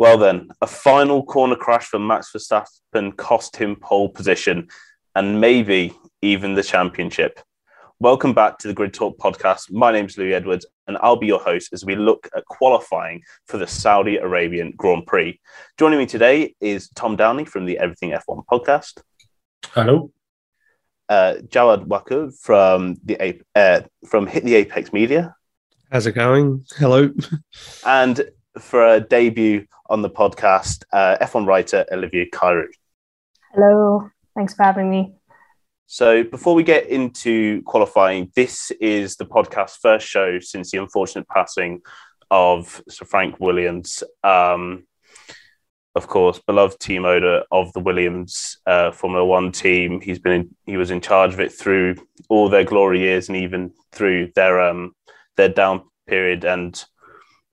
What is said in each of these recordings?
Well, then, a final corner crash for Max Verstappen cost him pole position and maybe even the championship. Welcome back to the Grid Talk podcast. My name is Louis Edwards, and I'll be your host as we look at qualifying for the Saudi Arabian Grand Prix. Joining me today is Tom Downey from the Everything F1 podcast. Hello. Uh, Jared Waku from the uh, from Hit the Apex Media. How's it going? Hello. And for a debut on the podcast, uh, F1 writer Olivia Cairo. Hello. Thanks for having me. So, before we get into qualifying, this is the podcast's first show since the unfortunate passing of Sir Frank Williams. Um, of course, beloved team owner of the Williams uh, Formula One team. He's been in, he was in charge of it through all their glory years and even through their um, their down period. And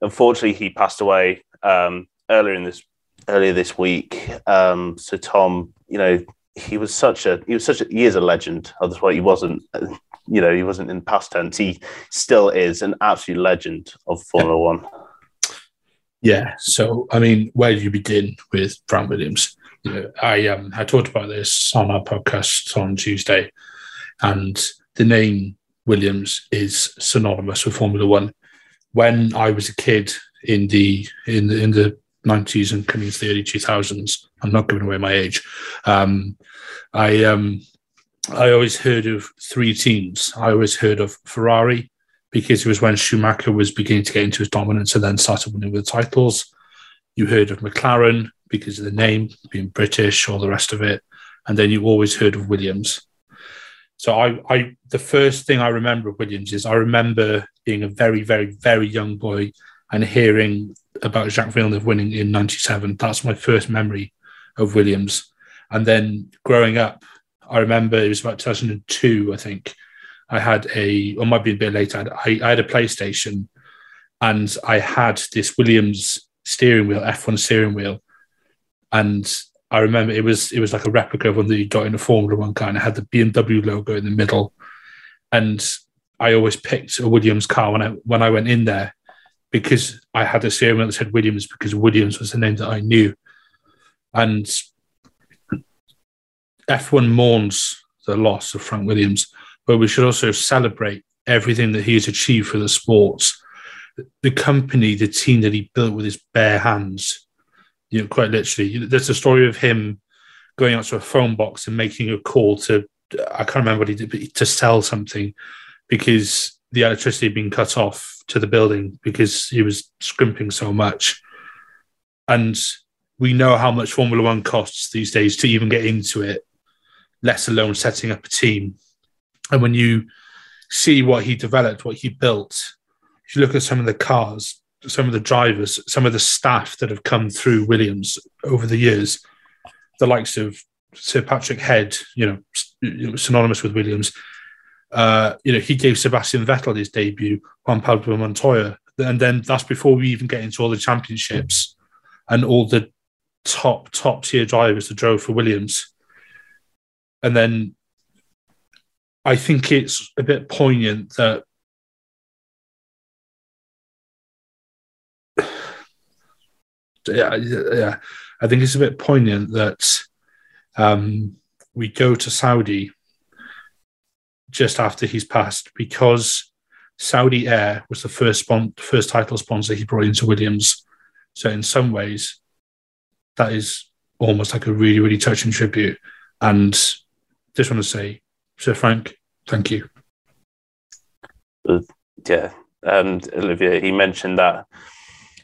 unfortunately, he passed away um, earlier in this earlier this week. Um, so Tom, you know, he was such a he was such a he is a legend. Otherwise, he wasn't. You know, he wasn't in past tense. He still is an absolute legend of Formula One. Yeah. So, I mean, where do you begin with Frank Williams? You know, I um I talked about this on our podcast on Tuesday, and the name Williams is synonymous with Formula One. When I was a kid in the in the in the 90s and coming into the early 2000s. I'm not giving away my age. Um, I um, I always heard of three teams. I always heard of Ferrari because it was when Schumacher was beginning to get into his dominance and then started winning with the titles. You heard of McLaren because of the name being British, all the rest of it, and then you always heard of Williams. So I, I, the first thing I remember of Williams is I remember being a very, very, very young boy and hearing about Jacques Villeneuve winning in 97. That's my first memory of Williams. And then growing up, I remember it was about 2002, I think. I had a, or might be a bit later, I, I had a PlayStation and I had this Williams steering wheel, F1 steering wheel. And I remember it was it was like a replica of one that you got in a Formula One car, and it had the BMW logo in the middle. And I always picked a Williams car when I when I went in there because I had a steering that said Williams because Williams was the name that I knew. And F1 mourns the loss of Frank Williams, but we should also celebrate everything that he has achieved for the sports. The company, the team that he built with his bare hands, you know, quite literally. There's a story of him going out to a phone box and making a call to, I can't remember what he did, to sell something because the electricity had been cut off to the building because he was scrimping so much. And we know how much Formula One costs these days to even get into it, let alone setting up a team. And when you see what he developed, what he built, if you look at some of the cars, some of the drivers, some of the staff that have come through Williams over the years, the likes of Sir Patrick Head, you know, synonymous with Williams, uh, you know, he gave Sebastian Vettel his debut, Juan Pablo Montoya, and then that's before we even get into all the championships and all the top top tier drivers that drove for Williams. And then I think it's a bit poignant that yeah, yeah, I think it's a bit poignant that um, we go to Saudi just after he's passed because Saudi Air was the first spon- first title sponsor he brought into Williams. So in some ways, that is almost like a really really touching tribute. And just want to say, Sir Frank, thank you. Yeah, and Olivia, he mentioned that.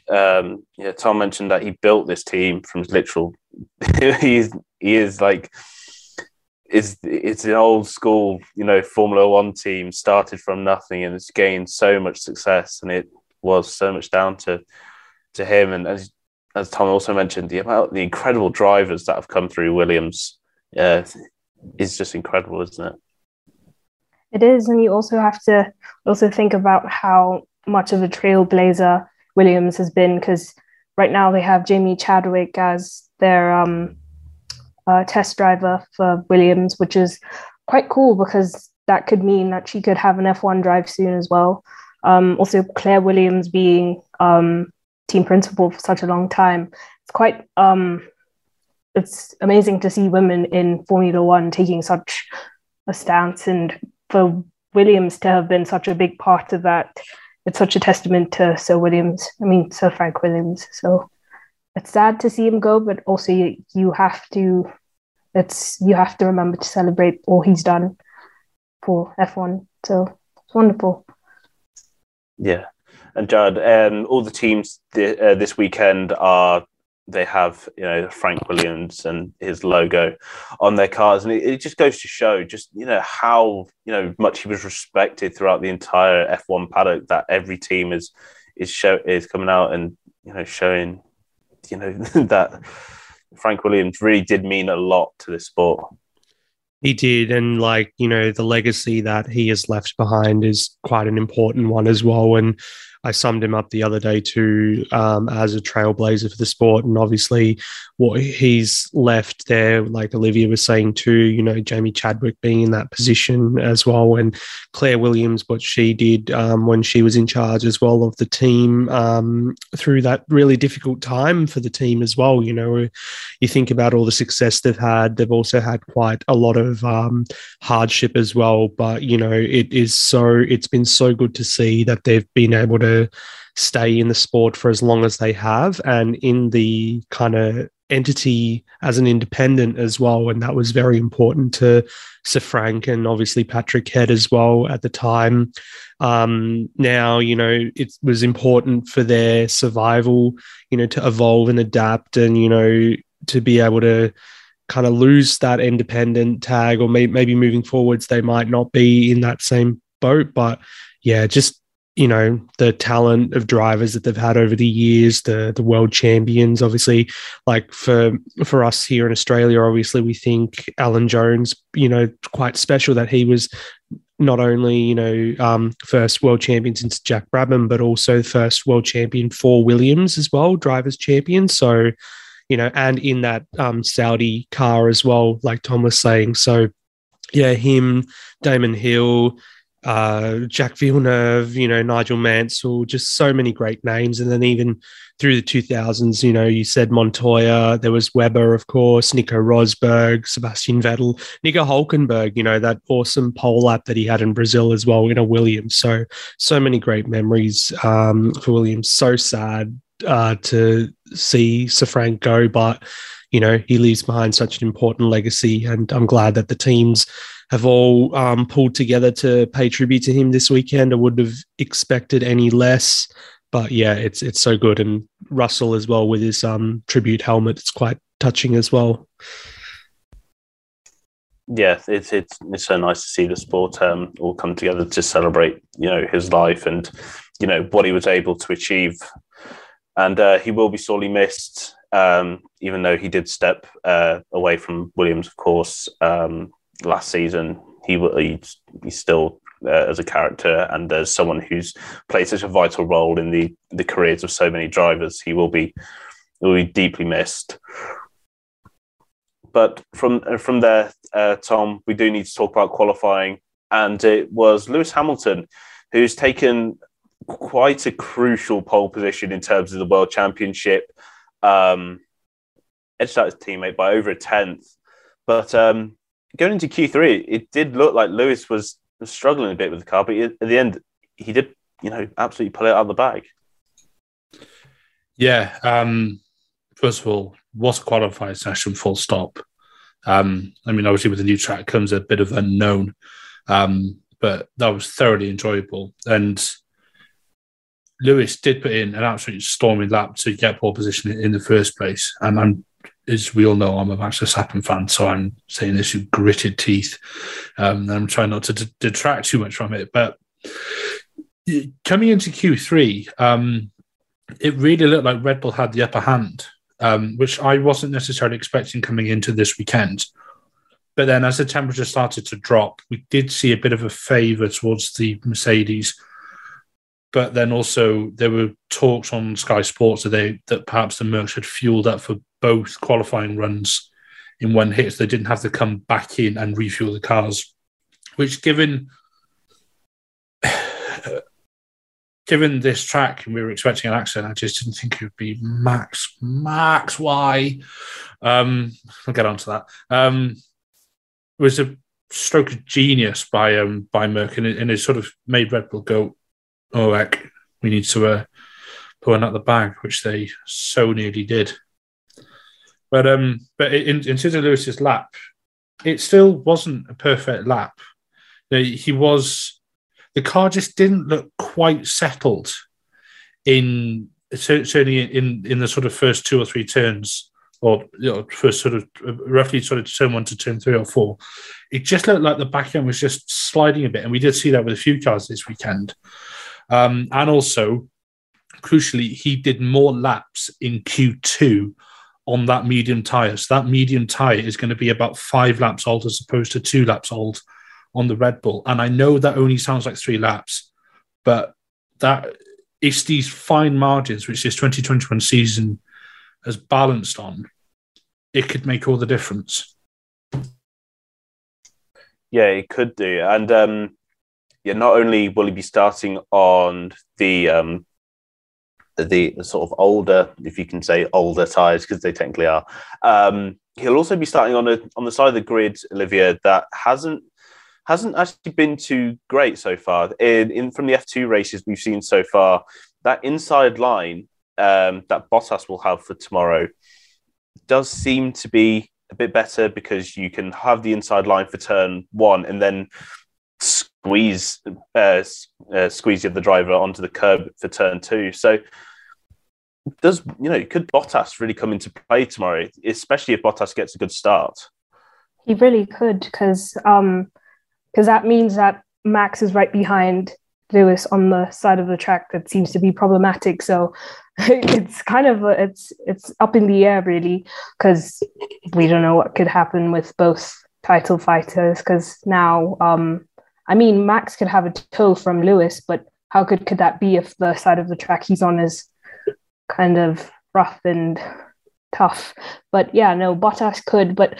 Um, yeah, Tom mentioned that he built this team from literal. he's he is like is it's an old school, you know, Formula One team started from nothing and it's gained so much success, and it was so much down to to him. And as as Tom also mentioned, the amount the incredible drivers that have come through Williams uh, is just incredible, isn't it? It is, and you also have to also think about how much of a trailblazer Williams has been, because right now they have Jamie Chadwick as their um, uh, test driver for Williams, which is quite cool because that could mean that she could have an F1 drive soon as well. Um, also, Claire Williams being um, team principal for such a long time. It's quite um, it's amazing to see women in Formula One taking such a stance, and for Williams to have been such a big part of that. It's such a testament to Sir Williams. I mean, Sir Frank Williams. So it's sad to see him go, but also you, you have to. It's you have to remember to celebrate all he's done for F1. So it's wonderful. Yeah, and Jared, um, all the teams th- uh, this weekend are they have you know Frank Williams and his logo on their cars, and it, it, just goes to show just you know how you know much he was respected throughout the entire F1 paddock. That every team is is show is coming out and you know showing you know that Frank Williams really did mean a lot to the sport. He did, and like you know, the legacy that he has left behind is quite an important one as well. And I summed him up the other day too um, as a trailblazer for the sport, and obviously what he's left there, like Olivia was saying too. You know, Jamie Chadwick being in that position as well, and Claire Williams, what she did um, when she was in charge as well of the team um, through that really difficult time for the team as well. You know, you think about all the success they've had; they've also had quite a lot of um, hardship as well. But you know, it is so it's been so good to see that they've been able to stay in the sport for as long as they have and in the kind of entity as an independent as well. And that was very important to Sir Frank and obviously Patrick Head as well at the time. Um, now, you know, it was important for their survival, you know, to evolve and adapt and, you know, to be able to kind of lose that independent tag or may- maybe moving forwards, they might not be in that same boat. But yeah, just you know the talent of drivers that they've had over the years the the world champions obviously like for for us here in australia obviously we think alan jones you know quite special that he was not only you know um, first world champion since jack brabham but also first world champion for williams as well drivers champion so you know and in that um, saudi car as well like tom was saying so yeah him damon hill uh, Jacques Villeneuve, you know, Nigel Mansell, just so many great names. And then even through the 2000s, you know, you said Montoya, there was Webber, of course, Nico Rosberg, Sebastian Vettel, Nico Hulkenberg, you know, that awesome pole lap that he had in Brazil as well in a Williams. So, so many great memories um, for Williams. So sad uh, to see Sir Frank go, but, you know, he leaves behind such an important legacy. And I'm glad that the teams have all um, pulled together to pay tribute to him this weekend. I wouldn't have expected any less, but yeah, it's it's so good. And Russell as well with his um, tribute helmet, it's quite touching as well. Yeah, it's it's it's so nice to see the sport um, all come together to celebrate, you know, his life and you know what he was able to achieve. And uh, he will be sorely missed, um, even though he did step uh, away from Williams, of course. Um, last season, he he's, he's still uh, as a character and as someone who's played such a vital role in the the careers of so many drivers. He will be will be deeply missed. But from uh, from there, uh, Tom, we do need to talk about qualifying, and it was Lewis Hamilton who's taken quite a crucial pole position in terms of the World Championship. Um, teammate by over a tenth, but um, going into Q3, it did look like Lewis was struggling a bit with the car, but at the end, he did, you know, absolutely pull it out of the bag. Yeah. Um, first of all, what a qualifying session, full stop. Um, I mean, obviously, with the new track comes a bit of unknown, um, but that was thoroughly enjoyable. And Lewis did put in an absolute storming lap to get pole position in the first place. And I'm as we all know, I'm a Max Verstappen fan, so I'm saying this with gritted teeth. Um, and I'm trying not to d- detract too much from it. But coming into Q3, um, it really looked like Red Bull had the upper hand, um, which I wasn't necessarily expecting coming into this weekend. But then, as the temperature started to drop, we did see a bit of a favour towards the Mercedes. But then also there were talks on Sky Sports today that perhaps the Mercs had fueled up for both qualifying runs in one hit. So they didn't have to come back in and refuel the cars, which, given given this track and we were expecting an accident, I just didn't think it would be Max Max why? Um, we'll get on to that. Um, was a stroke of genius by um by Merc, and it, and it sort of made Red Bull go, "Oh heck, we need to uh, put one out the bag," which they so nearly did. But um, but in, in terms Lewis's lap, it still wasn't a perfect lap. He was the car just didn't look quite settled in certainly in in the sort of first two or three turns or you know, first sort of roughly sort of turn one to turn three or four it just looked like the back end was just sliding a bit and we did see that with a few cars this weekend um, and also crucially he did more laps in q2 on that medium tire so that medium tire is going to be about five laps old as opposed to two laps old on the Red Bull. And I know that only sounds like three laps, but that it's these fine margins which this 2021 season has balanced on. It could make all the difference. Yeah, it could do. And um, yeah, not only will he be starting on the um, the, sort of older, if you can say older tires, because they technically are. Um, he'll also be starting on a on the side of the grid, Olivia, that hasn't hasn't actually been too great so far. In, in from the F2 races we've seen so far, that inside line um, that Bottas will have for tomorrow does seem to be a bit better because you can have the inside line for turn one and then squeeze uh, uh, squeeze the driver onto the curb for turn two. So does you know could Bottas really come into play tomorrow, especially if Bottas gets a good start? He really could because um, because that means that Max is right behind Lewis on the side of the track that seems to be problematic. So it's kind of a, it's it's up in the air really because we don't know what could happen with both title fighters. Because now, um, I mean, Max could have a tow from Lewis, but how good could that be if the side of the track he's on is kind of rough and tough? But yeah, no, Bottas could. But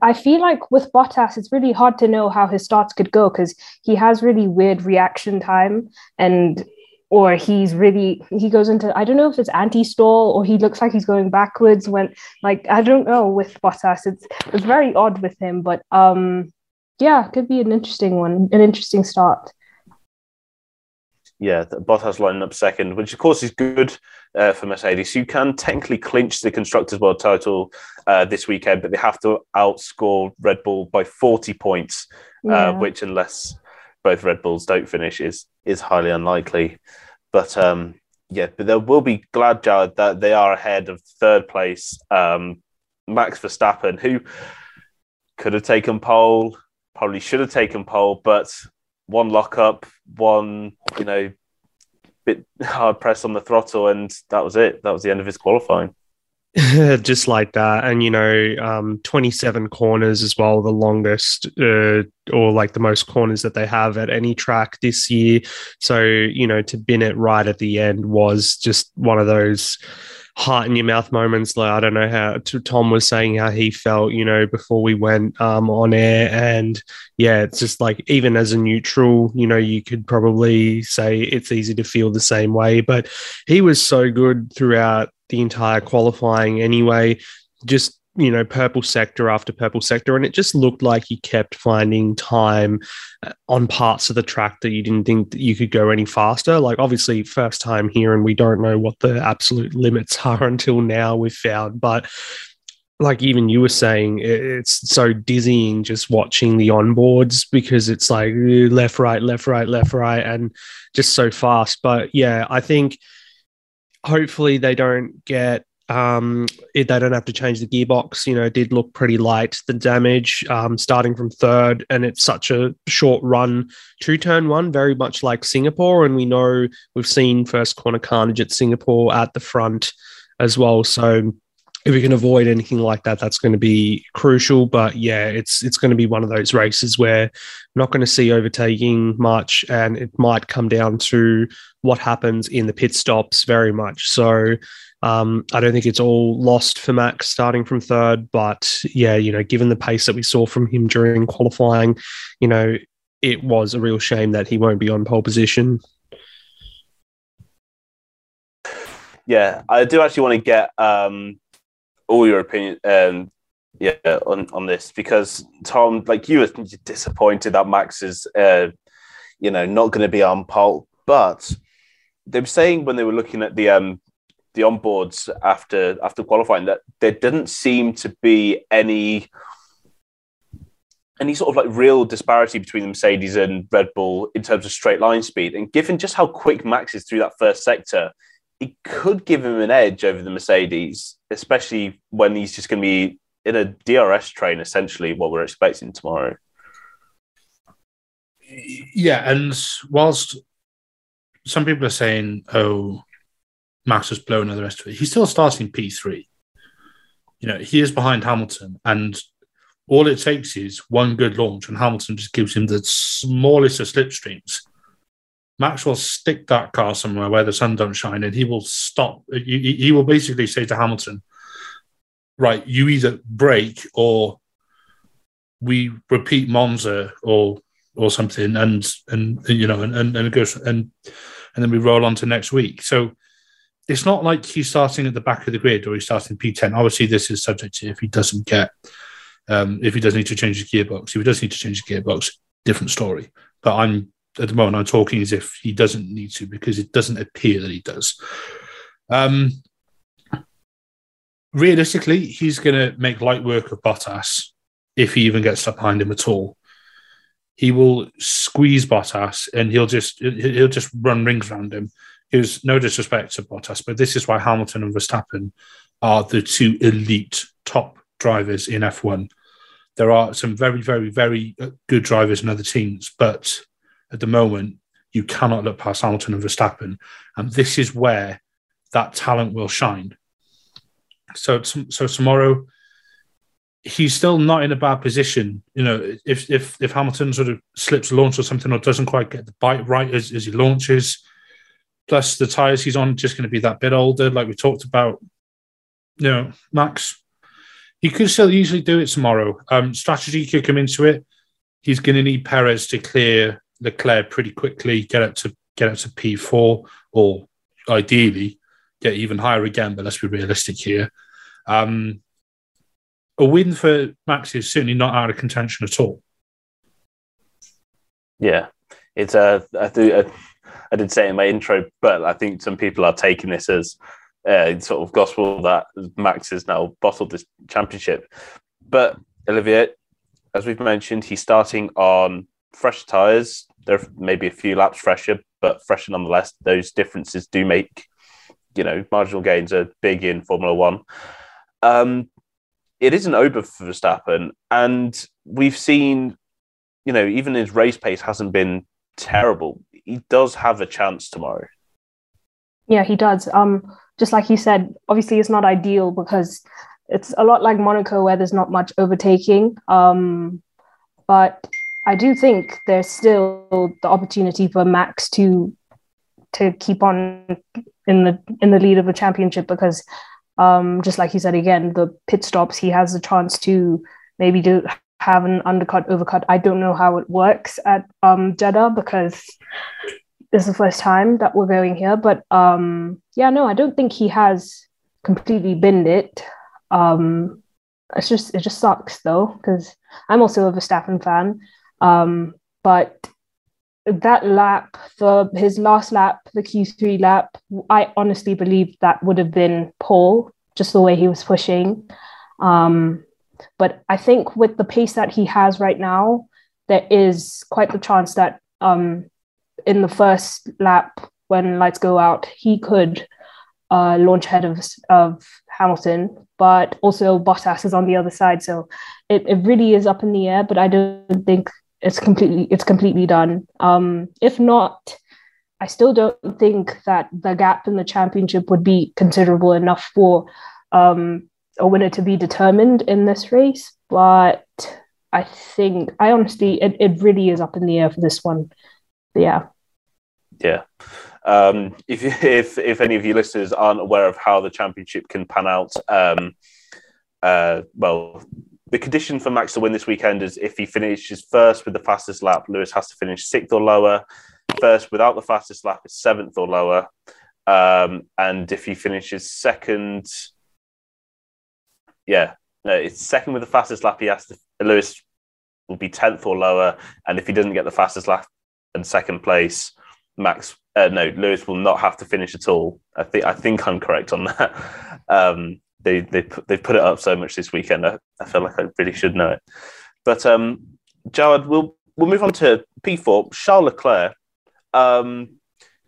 I feel like with Bottas, it's really hard to know how his starts could go because he has really weird reaction time and or he's really he goes into I don't know if it's anti-stall or he looks like he's going backwards when like I don't know with Bottas. It's it's very odd with him, but um yeah, could be an interesting one, an interesting start yeah, Bottas lining up second, which of course is good uh, for Mercedes, You can technically clinch the Constructors' World title uh, this weekend, but they have to outscore Red Bull by 40 points, uh, yeah. uh, which, unless both Red Bulls don't finish, is is highly unlikely. But um, yeah, but they will be glad, Jared, that they are ahead of third place um, Max Verstappen, who could have taken pole, probably should have taken pole, but one lockup, one, you know, bit hard press on the throttle, and that was it. That was the end of his qualifying. just like that and you know um, 27 corners as well the longest uh, or like the most corners that they have at any track this year so you know to bin it right at the end was just one of those heart in your mouth moments. Like I don't know how Tom was saying how he felt, you know, before we went um, on air, and yeah, it's just like even as a neutral, you know, you could probably say it's easy to feel the same way. But he was so good throughout the entire qualifying anyway. Just you know, purple sector after purple sector. And it just looked like he kept finding time uh, on parts of the track that you didn't think that you could go any faster. Like, obviously, first time here, and we don't know what the absolute limits are until now, we've found. But like even you were saying, it's so dizzying just watching the onboards because it's like left, right, left, right, left, right, and just so fast. But yeah, I think hopefully they don't get um, it, they don't have to change the gearbox. You know, did look pretty light, the damage, um, starting from third, and it's such a short run, to turn one, very much like Singapore. And we know we've seen first corner carnage at Singapore at the front as well. So if we can avoid anything like that, that's going to be crucial. But yeah, it's it's going to be one of those races where not going to see overtaking much, and it might come down to what happens in the pit stops very much. So um, I don't think it's all lost for Max starting from third, but yeah, you know, given the pace that we saw from him during qualifying, you know, it was a real shame that he won't be on pole position. yeah, I do actually want to get um, all your opinion, um, yeah, on on this because Tom, like you were disappointed that Max is, uh, you know, not going to be on pole, but they were saying when they were looking at the um the onboards after after qualifying that there didn't seem to be any any sort of like real disparity between the Mercedes and Red Bull in terms of straight line speed. And given just how quick Max is through that first sector, it could give him an edge over the Mercedes, especially when he's just going to be in a DRS train, essentially, what we're expecting tomorrow. Yeah, and whilst some people are saying, "Oh, Max has blown the rest of it," he's still starting P three. You know, he is behind Hamilton, and all it takes is one good launch, and Hamilton just gives him the smallest of slipstreams. Max will stick that car somewhere where the sun don't shine, and he will stop. He, he will basically say to Hamilton, "Right, you either break or we repeat Monza or or something, and and you know, and and, and it goes and and then we roll on to next week." So it's not like he's starting at the back of the grid or he's starting P10. Obviously, this is subject to if he doesn't get um, if he does need to change his gearbox. If he does need to change his gearbox, different story. But I'm at the moment I'm talking as if he doesn't need to because it doesn't appear that he does. Um, realistically, he's going to make light work of Bottas if he even gets up behind him at all. He will squeeze Bottas and he'll just he'll just run rings around him. There's no disrespect to Bottas, but this is why Hamilton and Verstappen are the two elite top drivers in F1. There are some very, very, very uh, good drivers in other teams, but at the moment, you cannot look past Hamilton and Verstappen. And this is where that talent will shine. So, so tomorrow, he's still not in a bad position. You know, if if if Hamilton sort of slips launch or something or doesn't quite get the bite right as, as he launches, plus the tires he's on just going to be that bit older, like we talked about. You know, Max he could still easily do it tomorrow. Um, strategy could come into it. He's going to need Perez to clear Leclerc pretty quickly, get up to get up to P4, or ideally get even higher again. But let's be realistic here. Um, a win for Max is certainly not out of contention at all. Yeah, it's a. I, do, I did say in my intro, but I think some people are taking this as uh, sort of gospel that Max has now bottled this championship. But Olivia, as we've mentioned, he's starting on fresh tyres. There are maybe a few laps fresher, but fresher nonetheless. Those differences do make, you know, marginal gains are big in Formula One. Um, it isn't over for Verstappen, and we've seen, you know, even his race pace hasn't been terrible. He does have a chance tomorrow. Yeah, he does. Um, just like you said, obviously it's not ideal because it's a lot like Monaco where there's not much overtaking. Um, but I do think there's still the opportunity for Max to to keep on in the in the lead of a championship because um, just like you said again, the pit stops he has a chance to maybe do have an undercut overcut. I don't know how it works at um, Jeddah because this is the first time that we're going here. But um, yeah, no, I don't think he has completely binned it. Um, it's just it just sucks though because I'm also a Verstappen fan. Um, but that lap, the his last lap, the Q3 lap, I honestly believe that would have been pole just the way he was pushing. Um, but I think with the pace that he has right now, there is quite the chance that um, in the first lap when lights go out, he could uh, launch ahead of, of Hamilton, but also Bottas is on the other side. So it, it really is up in the air, but I don't think it's completely it's completely done. Um, if not, I still don't think that the gap in the championship would be considerable enough for um, a winner to be determined in this race. But I think I honestly it, it really is up in the air for this one. But yeah. Yeah. Um, if if if any of you listeners aren't aware of how the championship can pan out, um, uh, well, the condition for Max to win this weekend is if he finishes first with the fastest lap, Lewis has to finish sixth or lower. First without the fastest lap is seventh or lower. Um, and if he finishes second, yeah, no, it's second with the fastest lap. He has to Lewis will be tenth or lower, and if he doesn't get the fastest lap and second place, Max uh, no Lewis will not have to finish at all. I think I think I'm correct on that. Um, they they put, they put it up so much this weekend. I, I feel like I really should know it. But um, Jared, we'll we'll move on to P4. Charles Leclerc. Um,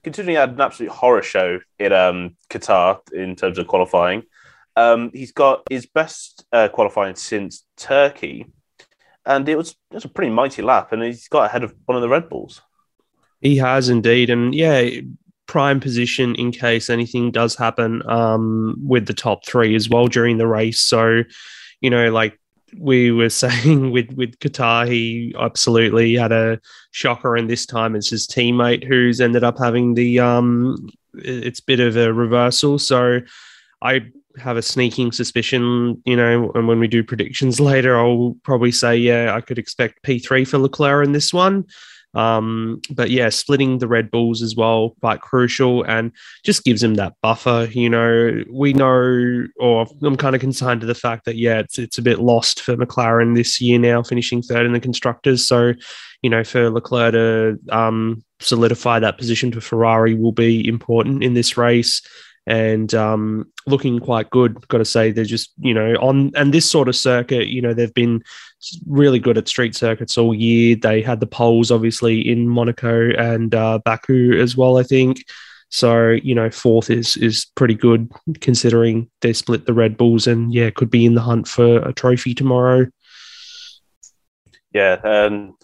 considering he had an absolute horror show in um, Qatar in terms of qualifying, um, he's got his best uh, qualifying since Turkey, and it was it was a pretty mighty lap, and he's got ahead of one of the Red Bulls. He has indeed, and yeah, prime position in case anything does happen um, with the top three as well during the race. So, you know, like we were saying with with Qatar, he absolutely had a shocker, and this time it's his teammate who's ended up having the um, it's bit of a reversal. So I have a sneaking suspicion, you know, and when we do predictions later, I'll probably say, yeah, I could expect P3 for Leclerc in this one. Um, but yeah, splitting the Red Bulls as well, quite crucial and just gives him that buffer. You know, we know, or I'm kind of consigned to the fact that, yeah, it's, it's a bit lost for McLaren this year now, finishing third in the constructors. So, you know, for Leclerc to um, solidify that position to Ferrari will be important in this race and um, looking quite good. Got to say, they're just you know on and this sort of circuit, you know, they've been really good at street circuits all year. They had the poles obviously in Monaco and uh, Baku as well, I think. So you know, fourth is is pretty good considering they split the Red Bulls, and yeah, could be in the hunt for a trophy tomorrow. Yeah, um,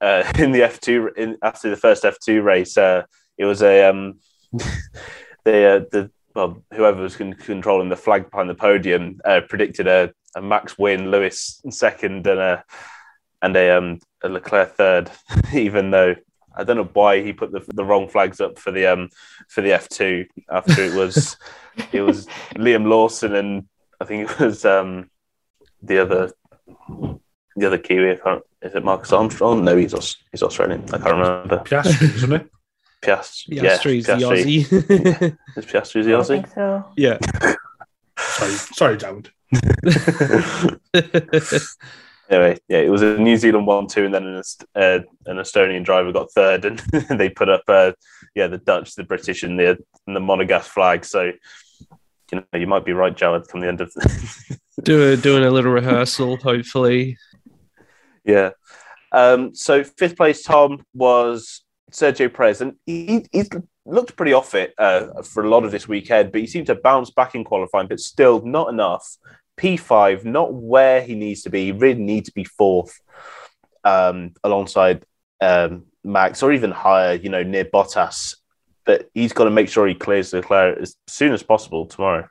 uh, in the F two after the first F two race, uh, it was a um, the uh, the well, whoever was controlling the flag behind the podium uh, predicted a, a Max win, Lewis second, and a and a, um, a Leclerc third. even though I don't know why he put the, the wrong flags up for the um for the F two after it was it was Liam Lawson and I think it was um the other the other Kiwi. Is it Marcus Armstrong? No, he's he's Australian. I can't remember. Piastri, isn't it? Piastri. Piastri's yeah, the Piastri. Aussie. Is Piastri the I think so. yeah. Sorry, sorry, David. anyway, yeah, it was a New Zealand one two, and then an, uh, an Estonian driver got third, and they put up, uh, yeah, the Dutch, the British, and the and the Monegasque flag. So, you know, you might be right, Jared, come the end of. Do, doing a little rehearsal, hopefully. yeah. Um, so fifth place, Tom was Sergio Perez, and he he looked pretty off it uh, for a lot of this weekend, but he seemed to bounce back in qualifying, but still not enough. P5, not where he needs to be. He really needs to be fourth um, alongside um, Max or even higher, you know, near Bottas. But he's got to make sure he clears the Leclerc as soon as possible tomorrow.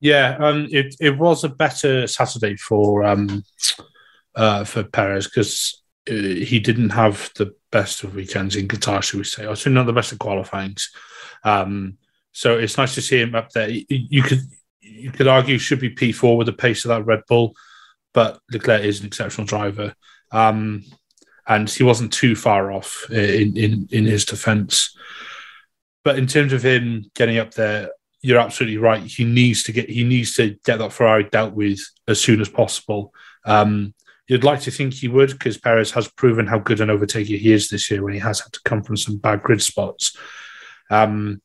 Yeah, um, it it was a better Saturday for um, uh, for Perez because uh, he didn't have the best of weekends in Qatar, should we say? Or not the best of qualifyings. Um, so it's nice to see him up there. You, you could you could argue should be P four with the pace of that Red Bull, but Leclerc is an exceptional driver, um, and he wasn't too far off in in in his defence. But in terms of him getting up there, you're absolutely right. He needs to get he needs to get that Ferrari dealt with as soon as possible. Um, you'd like to think he would because Perez has proven how good an overtaker he is this year when he has had to come from some bad grid spots. Um,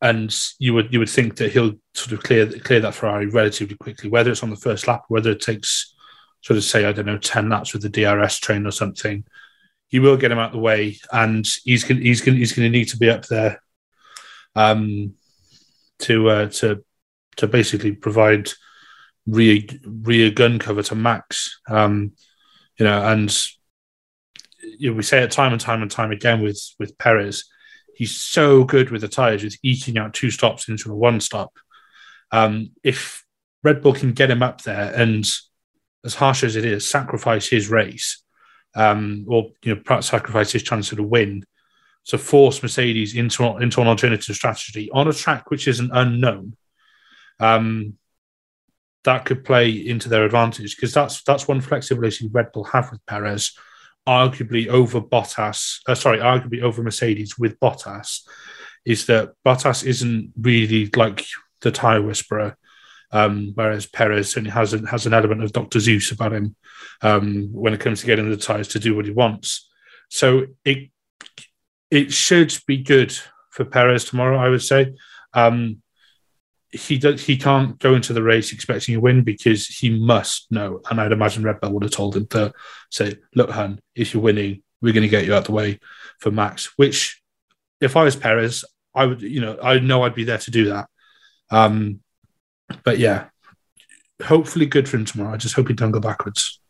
and you would you would think that he'll sort of clear clear that Ferrari relatively quickly, whether it's on the first lap, whether it takes sort of say I don't know ten laps with the DRS train or something. He will get him out of the way, and he's gonna, he's gonna, he's going to need to be up there um, to uh, to to basically provide rear rear gun cover to Max. Um, you know, and you know, we say it time and time and time again with with Perez. He's so good with the tires, with eking out two stops into a one stop. Um, if Red Bull can get him up there, and as harsh as it is, sacrifice his race, um, or you know, perhaps sacrifice his chance to win to force Mercedes into into an alternative strategy on a track which is an unknown. Um, that could play into their advantage because that's that's one flexibility Red Bull have with Perez, arguably over Bottas, uh, sorry, arguably over Mercedes with Bottas, is that Bottas isn't really like the tire whisperer, um, whereas Perez and has an, has an element of Doctor Zeus about him um, when it comes to getting the tires to do what he wants. So it it should be good for Perez tomorrow, I would say. Um, he does, he can't go into the race expecting a win because he must know. And I'd imagine Red Bull would have told him to say, "Look, hun, if you're winning, we're going to get you out the way for Max." Which, if I was Perez, I would, you know, I know I'd be there to do that. Um, but yeah, hopefully good for him tomorrow. I just hope he don't go backwards.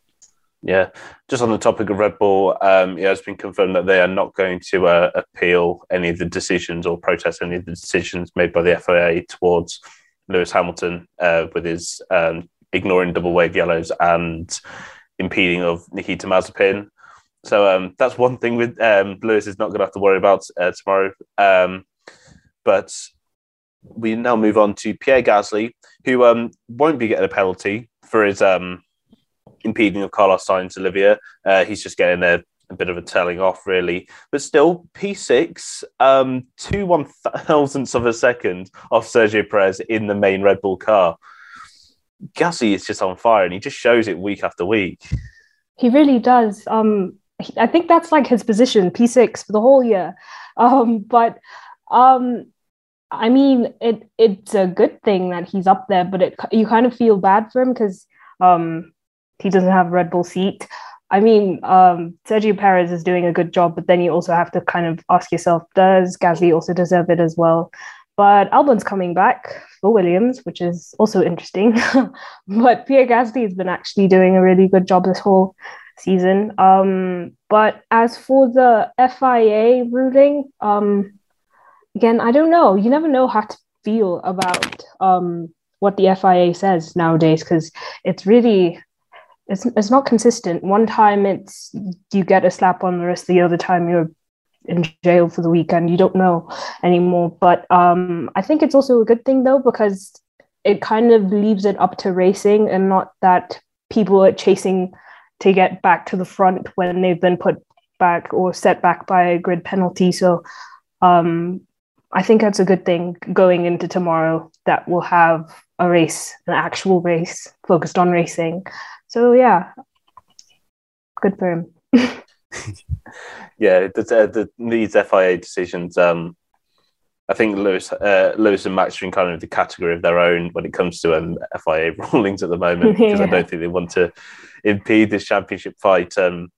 Yeah, just on the topic of Red Bull, um, yeah, it's been confirmed that they are not going to uh, appeal any of the decisions or protest any of the decisions made by the FIA towards Lewis Hamilton uh, with his um, ignoring double wave yellows and impeding of Nikita Mazepin. So um, that's one thing with um, Lewis is not going to have to worry about uh, tomorrow. Um, but we now move on to Pierre Gasly, who um, won't be getting a penalty for his impeding of Carlos Sainz Olivia. Uh, he's just getting a, a, bit of a telling off, really. But still, P6, um, two one thousandths of a second off Sergio Perez in the main Red Bull car. Gasly is just on fire and he just shows it week after week. He really does. Um, I think that's like his position, P6 for the whole year. Um, but um, I mean, it it's a good thing that he's up there, but it you kind of feel bad for him because um, he doesn't have a Red Bull seat. I mean, um, Sergio Perez is doing a good job, but then you also have to kind of ask yourself, does Gasly also deserve it as well? But Albon's coming back for Williams, which is also interesting. but Pierre Gasly has been actually doing a really good job this whole season. Um, but as for the FIA ruling, um, again, I don't know. You never know how to feel about um, what the FIA says nowadays because it's really it's it's not consistent. One time it's you get a slap on the wrist, the other time you're in jail for the weekend. You don't know anymore. But um, I think it's also a good thing though because it kind of leaves it up to racing and not that people are chasing to get back to the front when they've been put back or set back by a grid penalty. So um, I think that's a good thing going into tomorrow that we'll have a race, an actual race focused on racing. So yeah, good for him. yeah, the, the, these FIA decisions. Um, I think Lewis, uh, Lewis and Max are in kind of the category of their own when it comes to um, FIA rulings at the moment because yeah. I don't think they want to impede this championship fight. Um,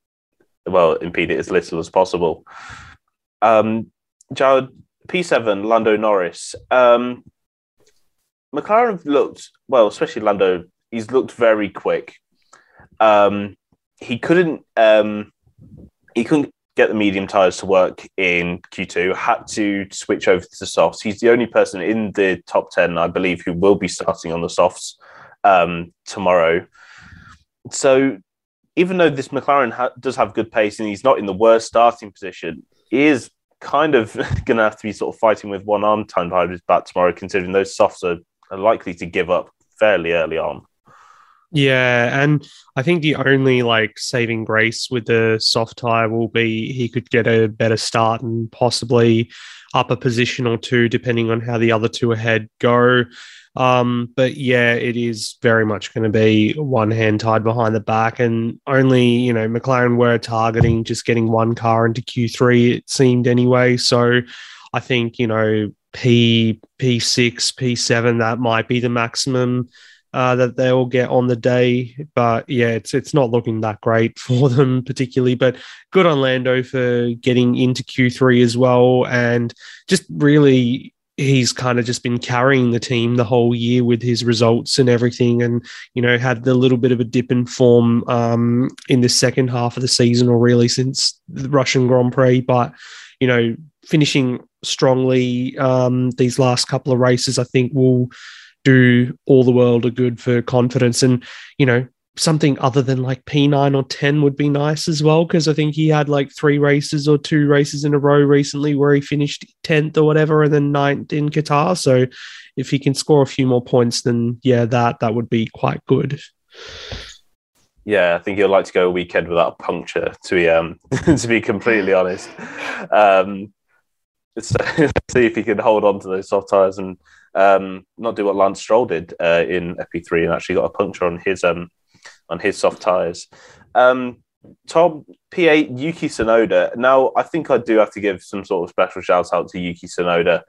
well, impede it as little as possible. Um, Jared, P7, Lando Norris. Um, McLaren looked well, especially Lando. He's looked very quick um, he couldn't um, he couldn't get the medium tires to work in Q2. Had to switch over to the softs. He's the only person in the top ten, I believe, who will be starting on the softs um, tomorrow. So even though this McLaren ha- does have good pace and he's not in the worst starting position, he is kind of going to have to be sort of fighting with one arm time behind his back tomorrow, considering those softs are, are likely to give up fairly early on. Yeah, and I think the only like saving grace with the soft tire will be he could get a better start and possibly up a position or two, depending on how the other two ahead go. Um, but yeah, it is very much going to be one hand tied behind the back, and only you know McLaren were targeting just getting one car into Q3. It seemed anyway, so I think you know P P six P seven that might be the maximum uh, that they'll get on the day. But yeah, it's it's not looking that great for them particularly. But good on Lando for getting into Q3 as well, and just really he's kind of just been carrying the team the whole year with his results and everything and you know had the little bit of a dip in form um, in the second half of the season or really since the russian grand prix but you know finishing strongly um, these last couple of races i think will do all the world a good for confidence. And, you know, something other than like P9 or 10 would be nice as well. Cause I think he had like three races or two races in a row recently where he finished 10th or whatever and then ninth in Qatar. So if he can score a few more points, then yeah, that that would be quite good. Yeah, I think he'll like to go a weekend without a puncture. To be um, to be completely honest, um, so see if he can hold on to those soft tires and um, not do what Lance Stroll did uh, in FP3 and actually got a puncture on his um, on his soft tires. Um, Tom P8 Yuki Tsunoda. Now, I think I do have to give some sort of special shout out to Yuki Tsunoda.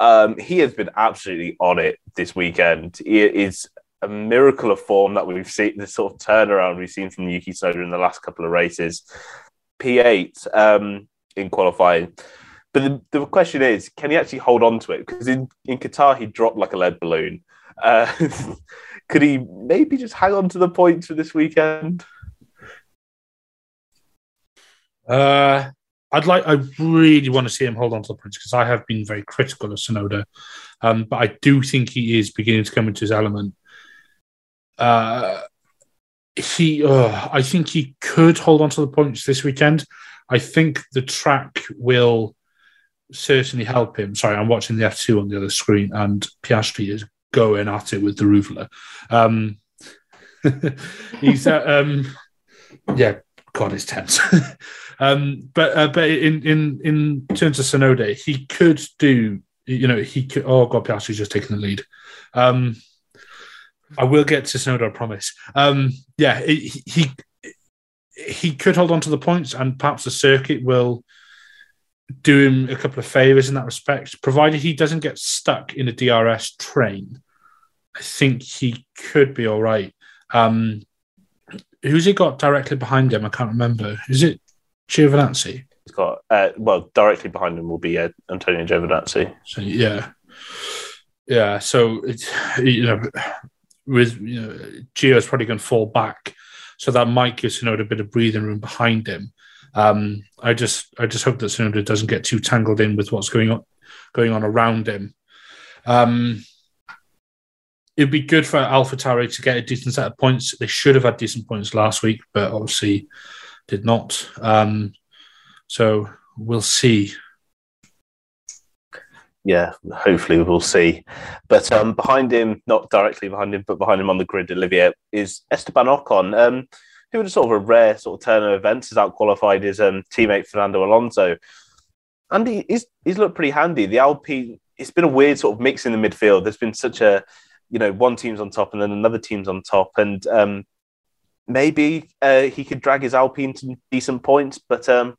Um, he has been absolutely on it this weekend. It is a miracle of form that we've seen, the sort of turnaround we've seen from Yuki Tsunoda in the last couple of races. P8 um, in qualifying. But the, the, question is, can he actually hold on to it? Because in, in Qatar, he dropped like a lead balloon. Uh, could he maybe just hang on to the points for this weekend? Uh, I'd like, I really want to see him hold on to the points because I have been very critical of Tsunoda, um, but I do think he is beginning to come into his element. Uh, he, uh, I think he could hold on to the points this weekend. I think the track will certainly help him. Sorry, I'm watching the F2 on the other screen, and Piastri is going at it with the Ruvler. Um, he's, uh, um, yeah, God, it's tense. um, but uh, but in in in terms of Tsunoda, he could do. You know, he could. Oh God, Piastri's just taking the lead. Um, I will get to Tsunoda, I promise. Um, yeah, he he could hold on to the points, and perhaps the circuit will do him a couple of favors in that respect, provided he doesn't get stuck in a DRS train. I think he could be all right. Um, who's he got directly behind him? I can't remember. Is it Giovinazzi? He's got uh, well, directly behind him will be uh, Antonio Giovinazzi. So yeah, yeah. So it's you know, with you know, Gio's probably going to fall back, so that might give Tsunoda a bit of breathing room behind him. Um, I just I just hope that Tsunoda doesn't get too tangled in with what's going on going on around him. Um, it'd be good for AlphaTauri to get a decent set of points. They should have had decent points last week, but obviously did not. Um, so we'll see. Yeah, hopefully we'll see. But um, behind him, not directly behind him, but behind him on the grid, Olivier, is Esteban Ocon, um, who a sort of a rare sort of turn of events, has outqualified his um, teammate Fernando Alonso. And he, he's, he's looked pretty handy. The Alpine, it's been a weird sort of mix in the midfield. There's been such a you know one team's on top and then another team's on top, and um, maybe uh, he could drag his Alpine to decent points, but um,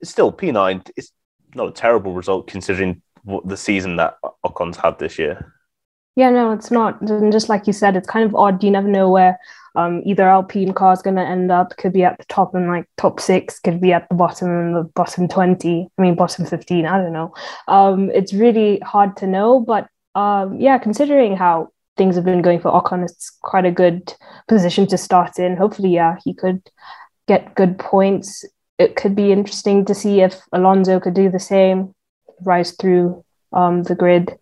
it's still P9. It's not a terrible result considering what the season that Ocon's had this year. Yeah, no, it's not. And just like you said, it's kind of odd. You never know where um, either Alpine car is going to end up. Could be at the top and like top six. Could be at the bottom and the bottom twenty. I mean, bottom fifteen. I don't know. Um, it's really hard to know. But um, yeah, considering how things have been going for Ocon, it's quite a good position to start in. Hopefully, yeah, he could get good points. It could be interesting to see if Alonso could do the same, rise through um, the grid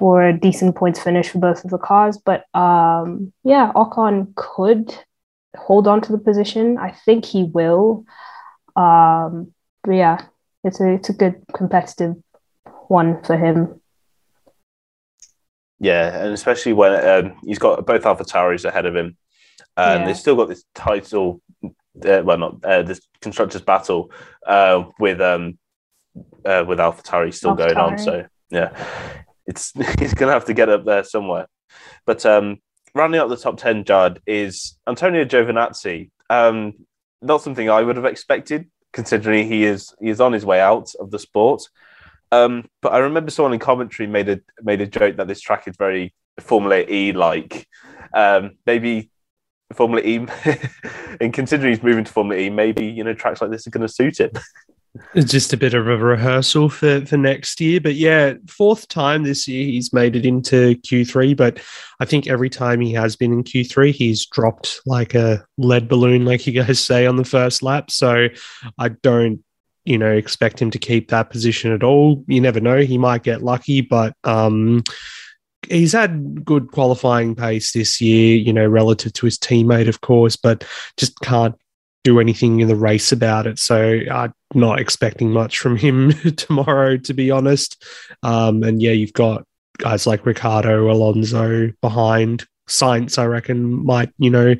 for a decent points finish for both of the cars. But um, yeah, Ocon could hold on to the position. I think he will. Um, but yeah, it's a it's a good competitive one for him. Yeah, and especially when um, he's got both Alpha Tauris ahead of him, and yeah. they've still got this title. Uh, well, not uh, this constructors battle uh, with um, uh, with Alpha Tauri still going on. So yeah, it's he's gonna have to get up there somewhere. But um, rounding up the top ten, Judd is Antonio Giovinazzi. Um, not something I would have expected, considering he is he is on his way out of the sport. Um, but I remember someone in commentary made a made a joke that this track is very Formula E like. Um, maybe Formula E, and considering he's moving to Formula E, maybe you know tracks like this are going to suit him. It's just a bit of a rehearsal for, for next year. But yeah, fourth time this year he's made it into Q3. But I think every time he has been in Q3, he's dropped like a lead balloon, like you guys say on the first lap. So I don't you know, expect him to keep that position at all. You never know; he might get lucky, but um, he's had good qualifying pace this year. You know, relative to his teammate, of course, but just can't do anything in the race about it. So I'm not expecting much from him tomorrow, to be honest. Um, and yeah, you've got guys like Ricciardo Alonso behind Sainz, I reckon, might you know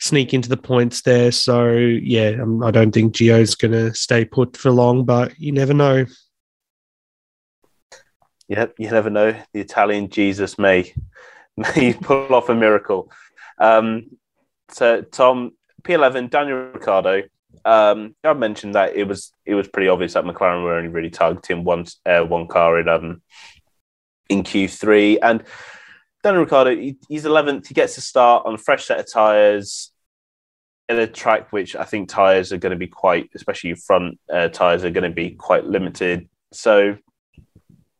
sneak into the points there. So yeah, um, I don't think Gio's going to stay put for long, but you never know. Yep, you never know. The Italian Jesus may may pull off a miracle. Um, so Tom P11, Daniel Ricciardo. Um, I mentioned that it was it was pretty obvious that McLaren were only really targeting one uh, one car in um in Q3, and Daniel Ricciardo he, he's 11th. He gets to start on a fresh set of tires in a track which I think tires are going to be quite, especially front uh, tires are going to be quite limited. So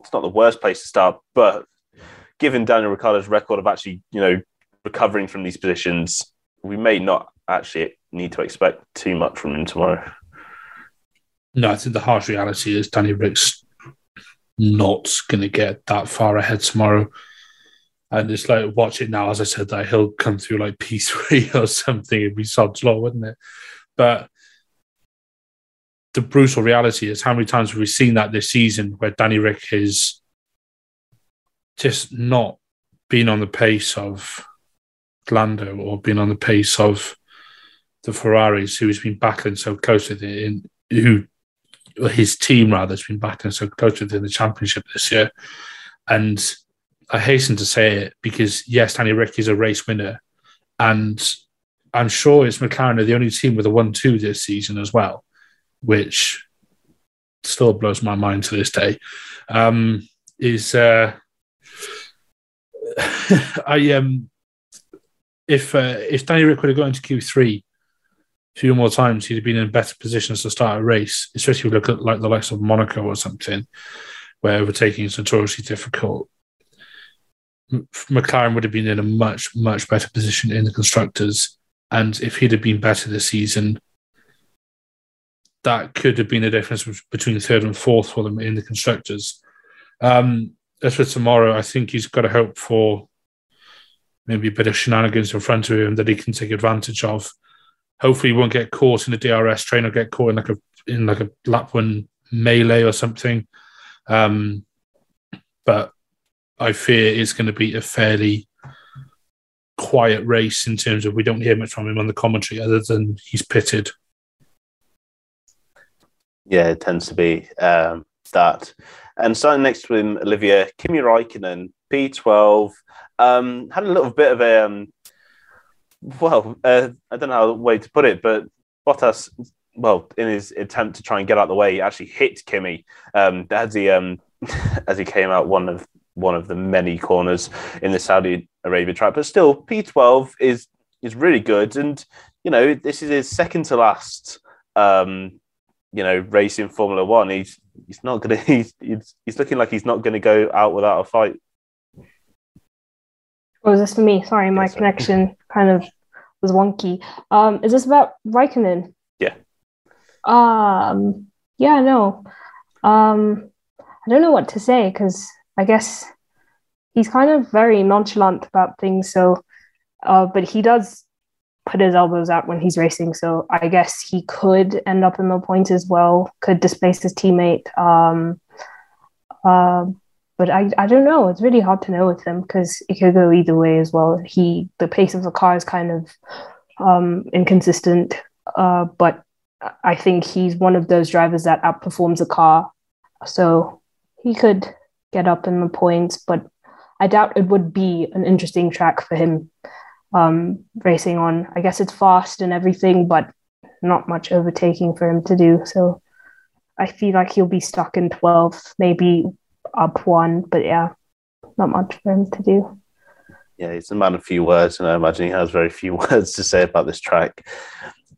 it's not the worst place to start, but given Daniel Ricciardo's record of actually, you know, recovering from these positions, we may not actually need to expect too much from him tomorrow. No, I think the harsh reality is Danny Rick's not going to get that far ahead tomorrow. And it's like, watch it now, as I said, that he'll come through like P3 or something. It'd be sod's law, wouldn't it? But the brutal reality is how many times have we seen that this season where Danny Rick has just not been on the pace of Lando or been on the pace of the Ferraris, who has been battling so close with it, in, who his team rather has been battling so close with in the championship this year. And I hasten to say it because yes, Danny Rick is a race winner, and I'm sure it's McLaren are the only team with a one-two this season as well, which still blows my mind to this day. Um, is uh, I um if uh, if Danny Rick would have gone into Q three few more times, he'd have been in better positions to start a race, especially if you look at like the likes of Monaco or something, where overtaking is notoriously difficult. McLaren would have been in a much much better position in the constructors, and if he'd have been better this season, that could have been the difference between third and fourth for them in the constructors. Um, as for tomorrow, I think he's got to hope for maybe a bit of shenanigans in front of him that he can take advantage of. Hopefully, won't get caught in the DRS train or get caught in like a in like a lap one melee or something. Um, but I fear it's going to be a fairly quiet race in terms of we don't hear much from him on the commentary other than he's pitted. Yeah, it tends to be um, that. And starting next to him, Olivia Kimi Raikkonen, P12, um, had a little bit of a, um, well, uh, I don't know how the way to put it, but Bottas, well, in his attempt to try and get out of the way, he actually hit Kimi um, as he um, as he came out one of one of the many corners in the Saudi Arabia track. But still, P12 is is really good, and you know this is his second to last. Um, you know, racing Formula One. He's he's not gonna. He's he's, he's looking like he's not to go out without a fight. Oh, is this for me? Sorry, my yes, connection kind of was wonky. Um, is this about Raikkonen? Yeah. Um. Yeah. No. Um. I don't know what to say because I guess he's kind of very nonchalant about things. So, uh, but he does put his elbows out when he's racing. So I guess he could end up in the points as well, could displace his teammate. Um, uh, but I, I don't know. It's really hard to know with him because it could go either way as well. He the pace of the car is kind of um, inconsistent, uh, but I think he's one of those drivers that outperforms a car. So he could get up in the points, but I doubt it would be an interesting track for him um, racing on. I guess it's fast and everything, but not much overtaking for him to do. So I feel like he'll be stuck in 12th, maybe up one, but yeah, not much for him to do. Yeah, he's a man of few words, and I imagine he has very few words to say about this track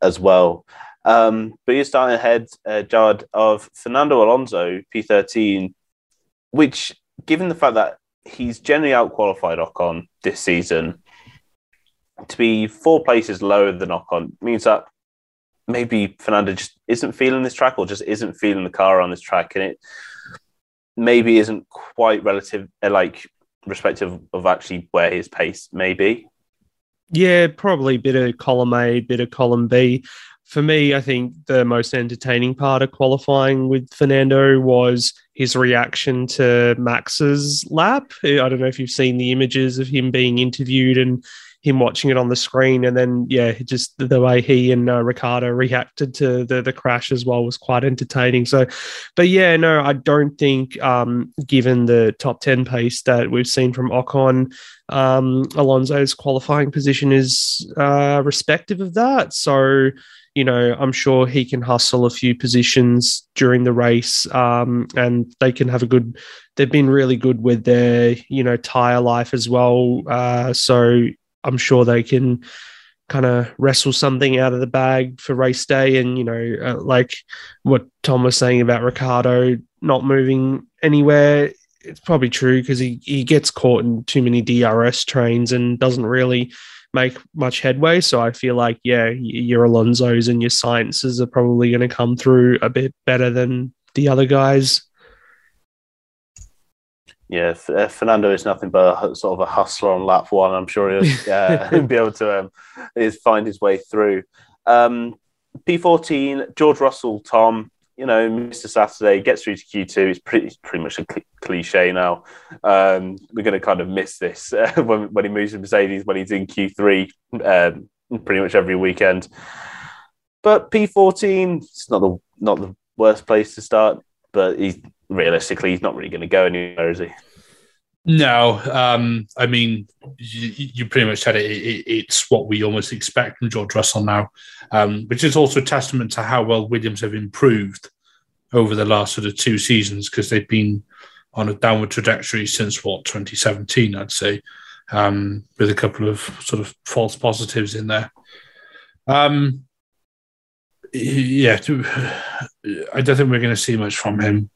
as well. Um, but you're starting ahead, uh, Jared, of Fernando Alonso, P13, which, given the fact that he's generally outqualified Ocon this season, to be four places lower than Ocon means that maybe Fernando just isn't feeling this track or just isn't feeling the car on this track, and it maybe isn't quite relative, uh, like respective of actually where his pace may be. Yeah, probably bit of column A, bit of column B. for me, I think the most entertaining part of qualifying with Fernando was his reaction to Max's lap. I don't know if you've seen the images of him being interviewed and him watching it on the screen, and then yeah, just the way he and uh, Ricciardo reacted to the the crash as well was quite entertaining. So, but yeah, no, I don't think, um, given the top ten pace that we've seen from Ocon, um, Alonso's qualifying position is uh, respective of that. So you know, I'm sure he can hustle a few positions during the race, um, and they can have a good. They've been really good with their, you know, tire life as well. Uh, so I'm sure they can kind of wrestle something out of the bag for race day. And you know, uh, like what Tom was saying about Ricciardo not moving anywhere, it's probably true because he he gets caught in too many DRS trains and doesn't really make much headway. So I feel like, yeah, your Alonso's and your Sainzes are probably going to come through a bit better than the other guys. Yeah, uh, Fernando is nothing but a, sort of a hustler on lap one. I'm sure he'll uh, be able to um, is find his way through. Um, P14, George Russell, Tom, you know, Mr. Saturday gets through to Q2. It's pretty, pretty much a cl- cliche now. Um, we're going to kind of miss this uh, when, when he moves to Mercedes when he's in Q3 um, pretty much every weekend. But P14, it's not the not the worst place to start, but he's realistically he's not really going to go anywhere, is he? No, um, I mean you, you, pretty much said it, it, It's what we almost expect from George Russell now, um, which is also a testament to how well Williams have improved over the last sort of two seasons because they've been on a downward trajectory since what 2017, I'd say, um, with a couple of sort of false positives in there. Um, yeah, I don't think we're going to see much from him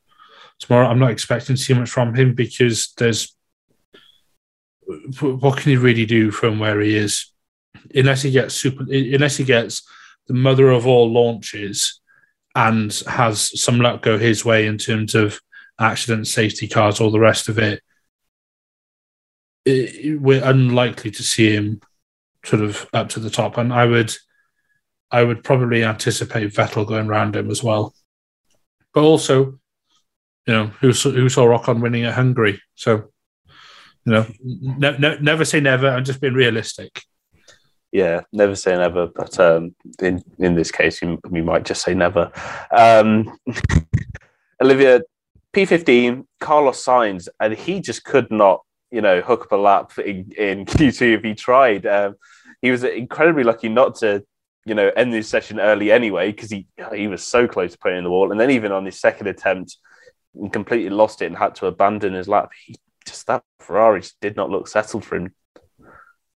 tomorrow. I'm not expecting to see much from him because there's what can he really do from where he is, unless he gets super, unless he gets the mother of all launches and has some luck go his way in terms of accident, safety cars, all the rest of it. it we're unlikely to see him sort of up to the top, and I would, I would probably anticipate Vettel going around him as well. But also, you know, who, who saw Ocon winning at Hungary? So, you know, ne- ne- never say never. I'm just being realistic. Yeah, never say never. But um, in in this case, we might just say never. Um, Olivia, P15, Carlos Sainz, and he just could not, you know, hook up a lap in, in Q2 if he tried. Um, he was incredibly lucky not to you know, end this session early anyway because he he was so close to putting in the wall. And then even on his second attempt, and completely lost it and had to abandon his lap. He just that Ferrari just did not look settled for him.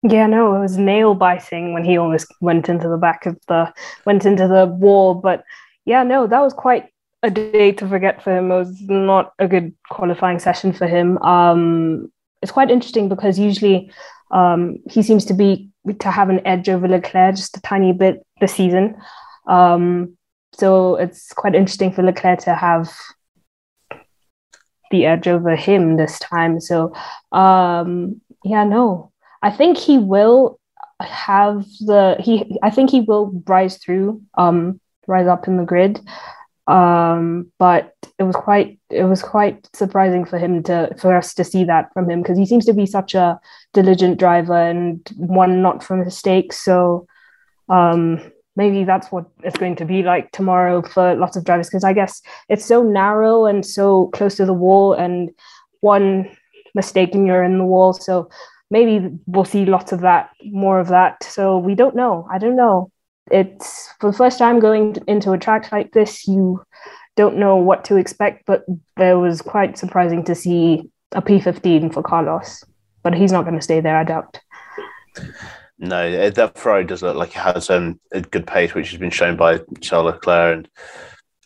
Yeah, no, it was nail biting when he almost went into the back of the went into the wall. But yeah, no, that was quite a day to forget for him. It was not a good qualifying session for him. Um, it's quite interesting because usually um, he seems to be to have an edge over Leclerc just a tiny bit this season. Um, so it's quite interesting for Leclerc to have the edge over him this time. So, um, yeah, no, I think he will have the he. I think he will rise through, um, rise up in the grid. Um, but it was quite it was quite surprising for him to for us to see that from him because he seems to be such a diligent driver and one not for mistakes. So, um, maybe that's what it's going to be like tomorrow for lots of drivers because I guess it's so narrow and so close to the wall, and one mistake and you're in the wall. So maybe we'll see lots of that, more of that. So we don't know. I don't know. It's for the first time going into a track like this, you don't know what to expect, but there was quite surprising to see a P15 for Carlos, but he's not going to stay there, I doubt. No, that Ferrari does look like it has um, a good pace, which has been shown by Charles Leclerc, and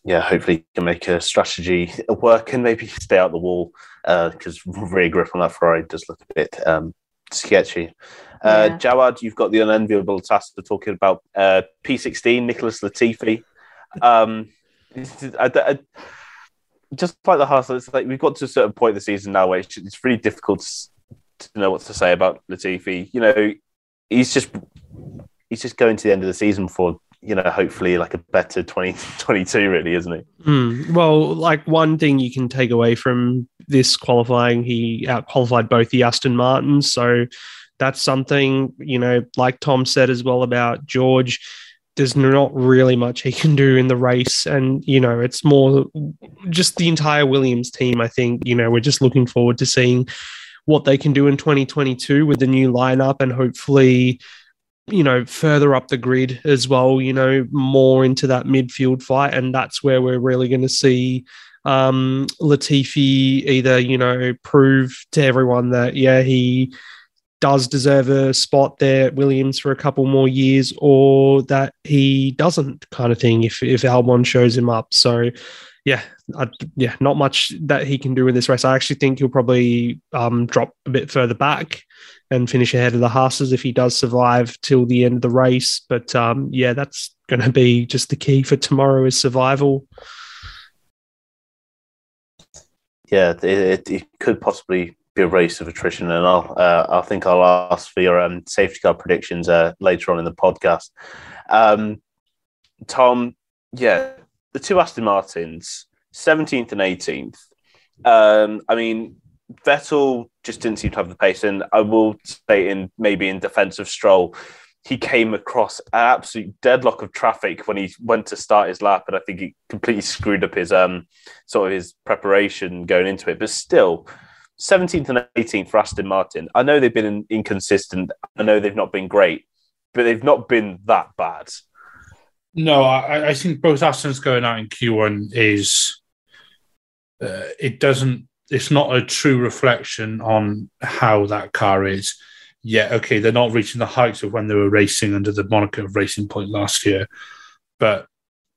yeah, hopefully he can make a strategy work and maybe stay out the wall because uh, rear grip on that Ferrari does look a bit um, sketchy. Uh, yeah. Jawad, you've got the unenviable task of talking about uh, P16, Nicholas Latifi. Um, I, I, just like the hustle, it's like we've got to a certain point of the season now where it's, it's really difficult to, to know what to say about Latifi. You know, he's just he's just going to the end of the season for you know, hopefully like a better 2022, really, isn't it? Mm. Well, like one thing you can take away from this qualifying, he out qualified both the Aston Martins. So that's something, you know, like Tom said as well about George, there's not really much he can do in the race. And, you know, it's more just the entire Williams team. I think, you know, we're just looking forward to seeing what they can do in 2022 with the new lineup and hopefully you know, further up the grid as well, you know, more into that midfield fight. And that's where we're really going to see um, Latifi either, you know, prove to everyone that, yeah, he does deserve a spot there at Williams for a couple more years or that he doesn't kind of thing if, if Albon shows him up. So, yeah, I, yeah, not much that he can do in this race. I actually think he'll probably um, drop a bit further back and finish ahead of the Haas's if he does survive till the end of the race. But um, yeah, that's going to be just the key for tomorrow is survival. Yeah, it, it, it could possibly be a race of attrition, and I'll uh, I think I'll ask for your um, safety car predictions uh, later on in the podcast. Um, Tom, yeah, the two Aston Martins, seventeenth and eighteenth. Um, I mean, Vettel just didn't seem to have the pace. And I will say, in maybe in defense of Stroll, he came across an absolute deadlock of traffic when he went to start his lap, and I think he completely screwed up his um sort of his preparation going into it. But still, 17th and 18th for Aston Martin. I know they've been inconsistent. I know they've not been great, but they've not been that bad. No, I, I think both Aston's going out in Q1 is uh, it doesn't it's not a true reflection on how that car is. Yeah, okay, they're not reaching the heights of when they were racing under the moniker of Racing Point last year, but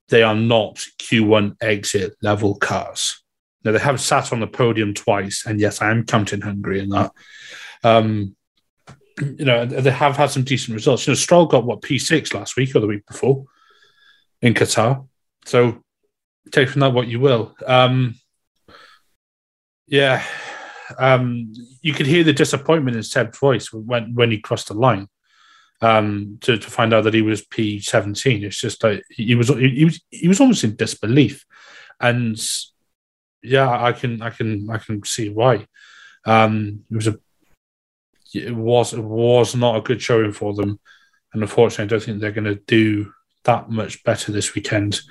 they are not Q1 exit level cars. Now they have sat on the podium twice, and yes, I am counting Hungary in that. Um, you know, they have had some decent results. You know, Stroll got what P6 last week or the week before in Qatar. So take from that what you will. Um, yeah, um, you could hear the disappointment in Seb's voice when when he crossed the line. Um, to, to find out that he was P seventeen, it's just like he was he was he was almost in disbelief, and yeah, I can I can I can see why. Um, it was a it was it was not a good showing for them, and unfortunately, I don't think they're going to do that much better this weekend.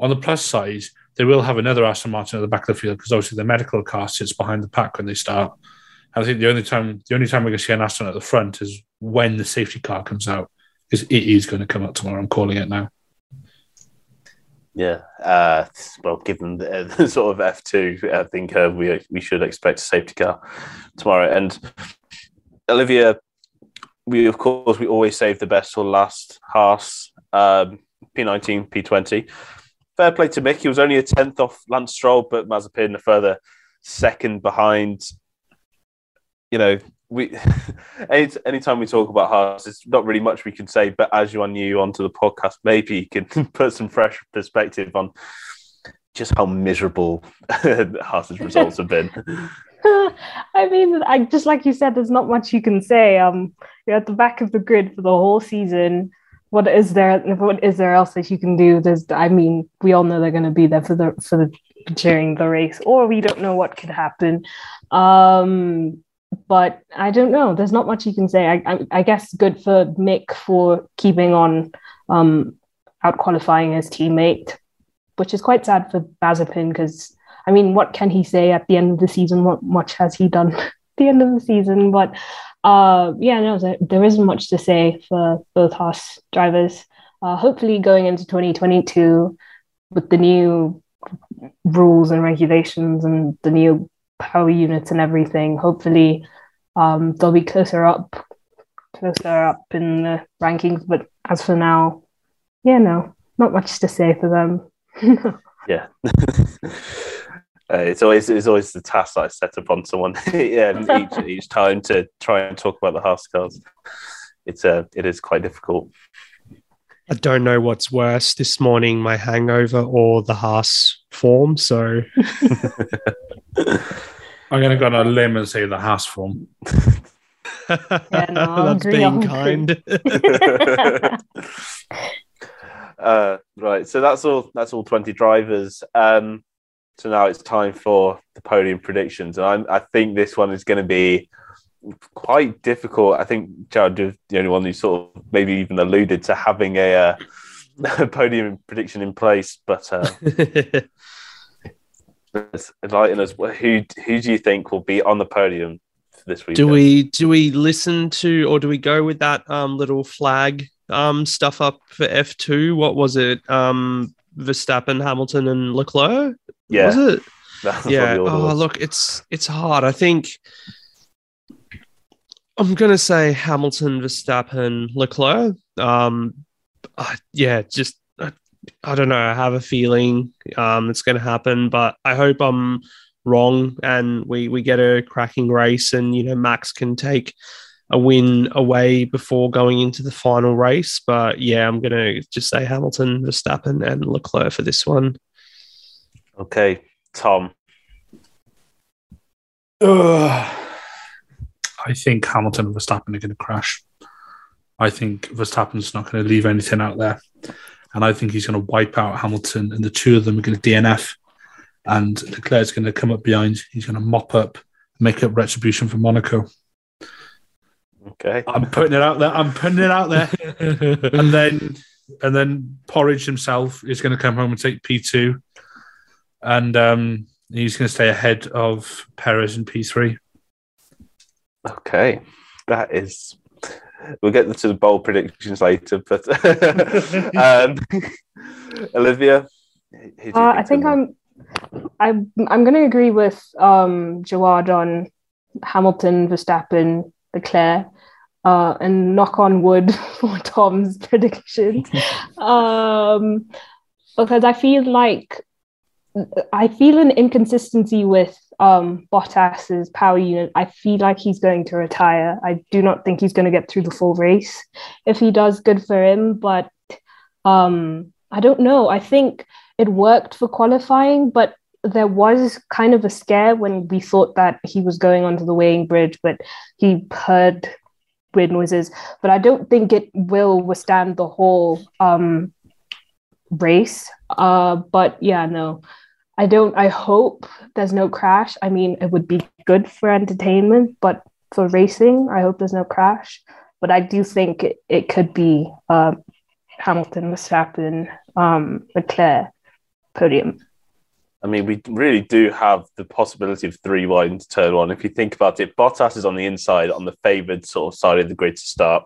On the plus side, they will have another Aston Martin at the back of the field because obviously the medical car sits behind the pack when they start. And I think the only time the only time we're going to see an Aston at the front is when the safety car comes out. Because it is going to come out tomorrow. I'm calling it now. Yeah, uh, well, given the, the, sort of F two, I think uh, we we should expect a safety car tomorrow. And Olivia, we of course we always save the best for last. Haas, um, P nineteen, P twenty fair play to Mick. He was only a tenth off Lance Stroll, but Mazepin a further second behind. You know, we any anytime we talk about Haas, it's not really much we can say. But as you are new onto the podcast, maybe you can put some fresh perspective on just how miserable Haas's results have been. I mean, I just like you said, there's not much you can say. Um, you're at the back of the grid for the whole season what is there what is there else that you can do? There's i mean we all know they're going to be there for the for the during the race or we don't know what could happen. Um but i don't know. There's not much you can say. I i, I guess good for mick for keeping on um out qualifying his teammate which is quite sad for Mazepin because i mean what can he say at the end of the season? What much has he done at the end of the season? But uh, yeah, no, there, isn't much to say for both Haas drivers. Uh, hopefully, going into 2022 with the new rules and regulations and the new power units and everything, hopefully um, they'll be closer up, closer up in the rankings. But as for now, yeah, no, not much to say for them. yeah. Uh, it's always it's always the task I set upon someone yeah, each each time to try and talk about the Haas cars. It's uh, it is quite difficult. I don't know what's worse this morning, my hangover or the Haas form. So I'm going to go on a limb and say the Haas form. yeah, no, That's being kind. right. So that's all. That's all twenty drivers. Um, so now it's time for the podium predictions, and I'm, I think this one is going to be quite difficult. I think Jared is the only one who sort of maybe even alluded to having a, uh, a podium prediction in place. But uh, enlighten us. Who who do you think will be on the podium this week? do we do we listen to or do we go with that um, little flag um, stuff up for F two? What was it? Um, Verstappen, Hamilton, and Leclerc. Yeah, Was it? that's yeah. Oh, was. look, it's it's hard. I think I'm gonna say Hamilton, Verstappen, Leclerc. Um, uh, yeah, just uh, I don't know. I have a feeling um it's gonna happen, but I hope I'm wrong and we we get a cracking race, and you know Max can take a win away before going into the final race. But yeah, I'm gonna just say Hamilton, Verstappen, and Leclerc for this one. Okay, Tom. Ugh. I think Hamilton and Verstappen are going to crash. I think Verstappen's not going to leave anything out there. And I think he's going to wipe out Hamilton, and the two of them are going to DNF. And Leclerc's going to come up behind. He's going to mop up, make up retribution for Monaco. Okay. I'm putting it out there. I'm putting it out there. and then, and then Porridge himself is going to come home and take P2. And um, he's going to stay ahead of Perez in P3. Okay, that is. We'll get to the bold predictions later, but um, Olivia, who do you Uh, I think I'm I'm I'm going to agree with um Jawad on Hamilton, Verstappen, Leclerc, uh, and knock on wood for Tom's predictions, um, because I feel like I feel an inconsistency with um Bottas's power unit. I feel like he's going to retire. I do not think he's going to get through the full race. If he does, good for him. But um, I don't know. I think it worked for qualifying, but there was kind of a scare when we thought that he was going onto the weighing bridge, but he heard weird noises. But I don't think it will withstand the whole um, race. Uh, but yeah, no, I don't. I hope there's no crash. I mean, it would be good for entertainment, but for racing, I hope there's no crash. But I do think it, it could be uh, Hamilton, Verstappen, um, Leclerc podium. I mean, we really do have the possibility of three wide into turn one. If you think about it, Bottas is on the inside, on the favoured sort of side of the grid to start.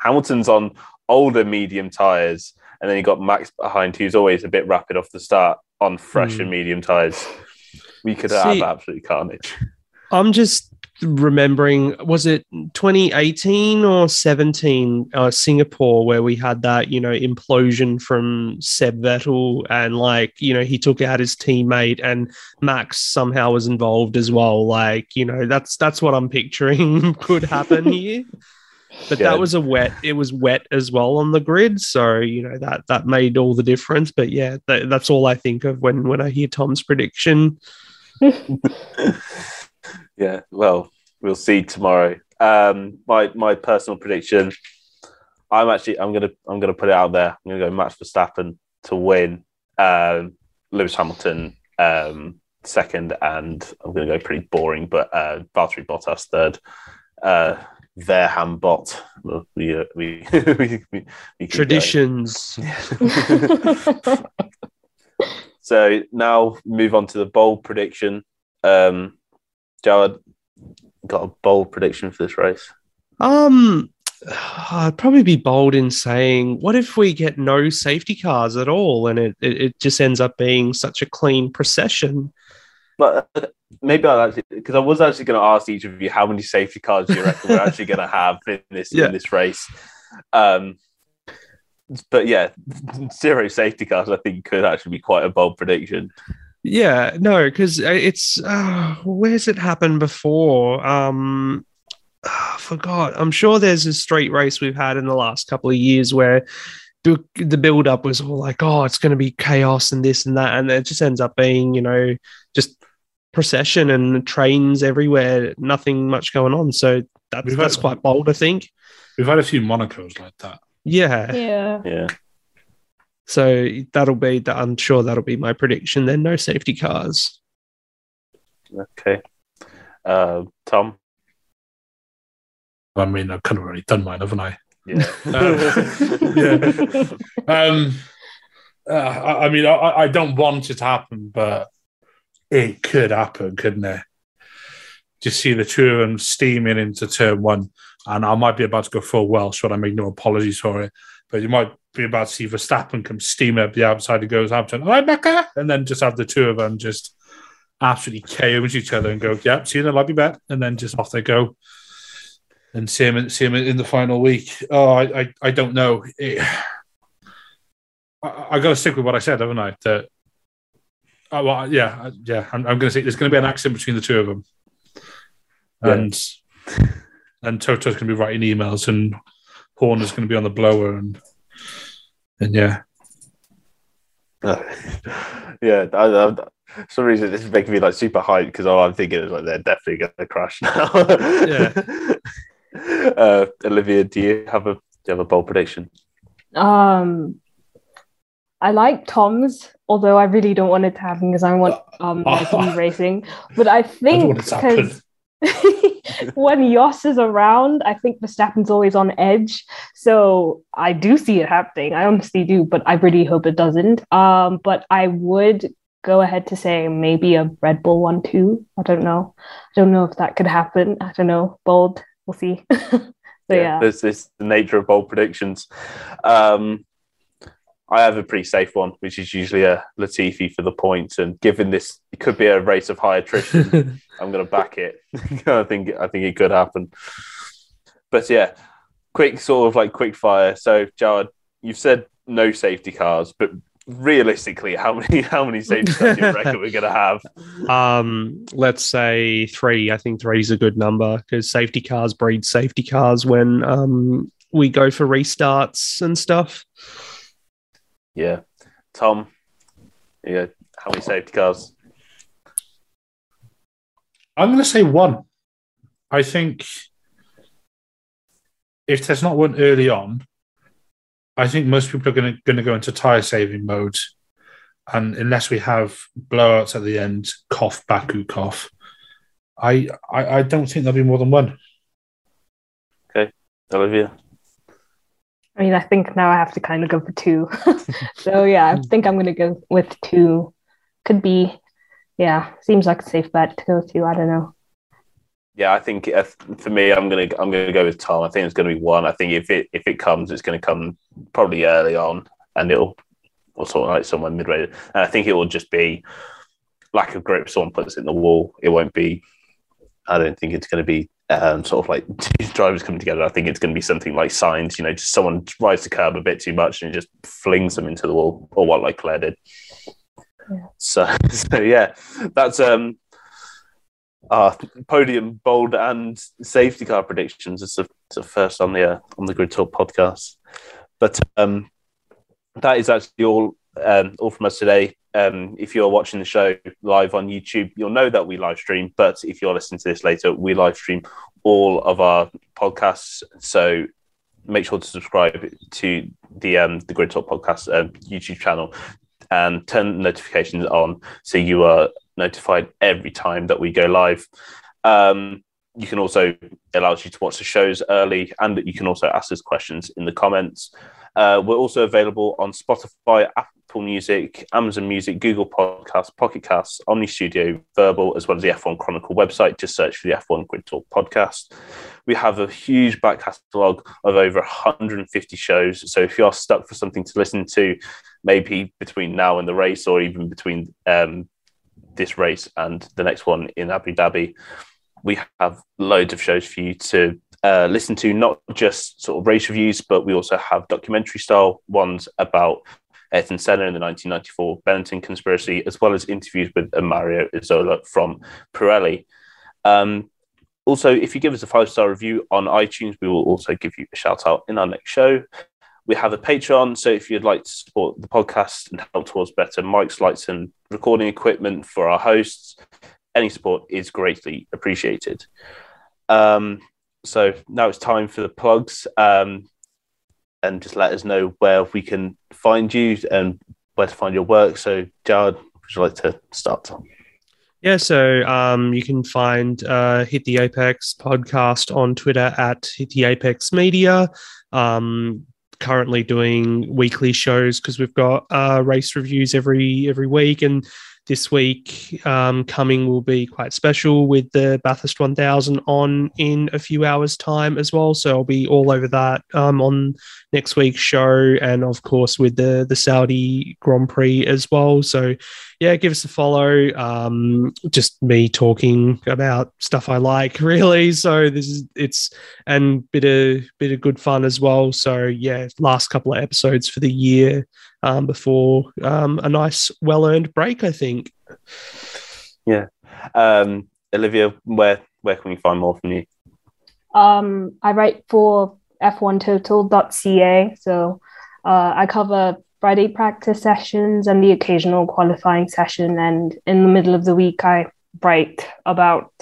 Hamilton's on older medium tyres, and then you got Max behind, who's always a bit rapid off the start on fresh Hmm. and medium tyres. We could have absolute carnage. I'm just remembering, was it 2018 or 17 uh, Singapore where we had that, you know, implosion from Seb Vettel and like, you know, he took out his teammate and Max somehow was involved as well. Like, you know, that's that's what I'm picturing could happen here. But Yeah. that was a wet. It was wet as well on the grid, so you know that that made all the difference. But yeah, that, that's all I think of when when I hear Tom's prediction. yeah, well, we'll see tomorrow. Um, my my personal prediction, I'm actually I'm gonna I'm gonna put it out there. I'm gonna go Max Verstappen to win. Um, Lewis Hamilton um, second, and I'm gonna go pretty boring, but uh, Valtteri Bottas third. Uh, their handbot. Well, we, uh, we, we, we, we. Traditions. So now move on to the bold prediction. Um, Jared, got a bold prediction for this race? Um, I'd probably be bold in saying, what if we get no safety cars at all, and it it, it just ends up being such a clean procession? But maybe I'll actually because I was actually going to ask each of you how many safety cars you reckon we're actually going to have in this Yeah. in this race. Um, but yeah, zero safety cars. I think could actually be quite a bold prediction. Yeah, no, because it's uh, where's it happened before? Um, I forgot. I'm sure there's a straight race we've had in the last couple of years where the build up was all like, oh, it's going to be chaos and this and that, and it just ends up being, you know, just procession and trains everywhere, nothing much going on. So that's We've that's had- quite bold, I think. We've had a few Monacos like that. Yeah, yeah. Yeah, So that'll be that. I'm sure that'll be my prediction. Then no safety cars. Okay, uh, Tom. I mean, I've kind of already done mine, haven't I? Yeah. Um, yeah. Um, uh, I, I mean, I, I don't want it to happen, but it could happen, couldn't it? Just see the two of them steaming into turn one, and I might be about to go full Welsh, but I make no apologies for it. But you might be about to see Verstappen come steaming up the outside and goes Hampton, all right, Becca, and then just have the two of them just absolutely KO each other and go, yep, see you in the lobby bet, and then just off they go. And see him, see him in the final week. Oh, I, I, I don't know. It, I, I got to stick with what I said, haven't I? That, oh, well, yeah, yeah. I'm, I'm going to say there's going to be an accident between the two of them, Yeah. and and Toto's going to be writing emails, and Horner's going to be on the blower, and and yeah, yeah, I, I, for some reason this is making me like super hyped because all I'm thinking is like they're definitely going to crash now. Yeah. uh, Olivia, do you have a do you have a bold prediction? Um, I like Tom's, although I really don't want it to happen because I want um Mercedes racing. But I I think want it to happen. because when Jos is around, I think Verstappen's always on edge. So I do see it happening. I honestly do, but I really hope it doesn't. Um, but I would go ahead to say maybe a Red Bull one too. I don't know. I don't know if that could happen. I don't know. Bold. We'll see. so yeah. There's this the nature of bold predictions. Um, I have a pretty safe one, which is usually a Latifi for the points. And given this, it could be a race of high attrition. I'm going to back it. I think I think it could happen. But yeah, quick sort of like quick fire. So Jared, you've said no safety cars, but realistically, how many how many safety cars do you reckon we're going to have? um, let's say three. I think three is a good number because safety cars breed safety cars when um, we go for restarts and stuff. Yeah, Tom. Yeah, how many safety cars? I'm going to say one. I think if there's not one early on, I think most people are going to going to go into tire saving mode, and unless we have blowouts at the end, cough Baku cough. I, I I don't think there'll be more than one. Okay. Olivia. I mean, I think now I have to kind of go for two. so yeah, I think I'm gonna go with two. Could be, yeah, seems like a safe bet to go two. I don't know. Yeah, I think uh, for me, I'm gonna I'm gonna go with Tom. I think it's gonna be one. I think if it if it comes, it's gonna come probably early on, and it'll or sort of like somewhere midway. And I think it will just be lack of grip. Someone puts it in the wall. It won't be. I don't think it's going to be um, sort of like two drivers coming together. I think it's going to be something like Sainz. You know, just someone rides the curb a bit too much and just flings them into the wall, or what Leclerc did. Yeah. So, so yeah, that's um uh, podium bold and safety car predictions. It's the, it's the first on the uh, on the Grid Talk podcast. But um, that is actually all um, all from us today. Um, if you're watching the show live on YouTube, you'll know that we live stream. But if you're listening to this later, we live stream all of our podcasts. So make sure to subscribe to the um, the Grid Talk podcast uh, YouTube channel and turn notifications on so you are notified every time that we go live. Um, you can also allows you to watch the shows early, and you can also ask us questions in the comments. Uh, we're also available on Spotify, Apple Music, Amazon Music, Google Podcasts, Pocket Casts, Omny Studio, Verbal, as well as the F1 Chronicle website. Just search for the F1 Grid Talk podcast. We have a huge back catalogue of over 150 shows. So if you're stuck for something to listen to, maybe between now and the race, or even between um, this race and the next one in Abu Dhabi, we have loads of shows for you to uh, listen to, not just sort of race reviews, but we also have documentary style ones about Ayrton Senna in the 1994 Benetton conspiracy, as well as interviews with Mario Isola from Pirelli. Um, also, if you give us a five star review on iTunes, we will also give you a shout out in our next show. We have a Patreon, so if you'd like to support the podcast and help towards better mics, lights, and recording equipment for our hosts, any support is greatly appreciated. Um, so now it's time for the plugs. Um, and just let us know where we can find you and where to find your work. So, Jared, would you like to start? Yeah, so um, you can find uh, Hit the Apex podcast on Twitter at Hit the Apex Media. Um, currently doing weekly shows because we've got uh, race reviews every every week, and this week um, coming will be quite special with the Bathurst 1000 on in a few hours' time as well. So I'll be all over that um, on next week's show, and of course with the the Saudi Grand Prix as well. So yeah, give us a follow. Um, just me talking about stuff I like, really. So this is it's and bit of bit of good fun as well. So yeah, last couple of episodes for the year um, before um, a nice, well earned break, I think. Yeah. Um, Olivia, where, where can we find more from you? Um, I write for f1total.ca. So uh, I cover Friday practice sessions and the occasional qualifying session. And in the middle of the week, I write about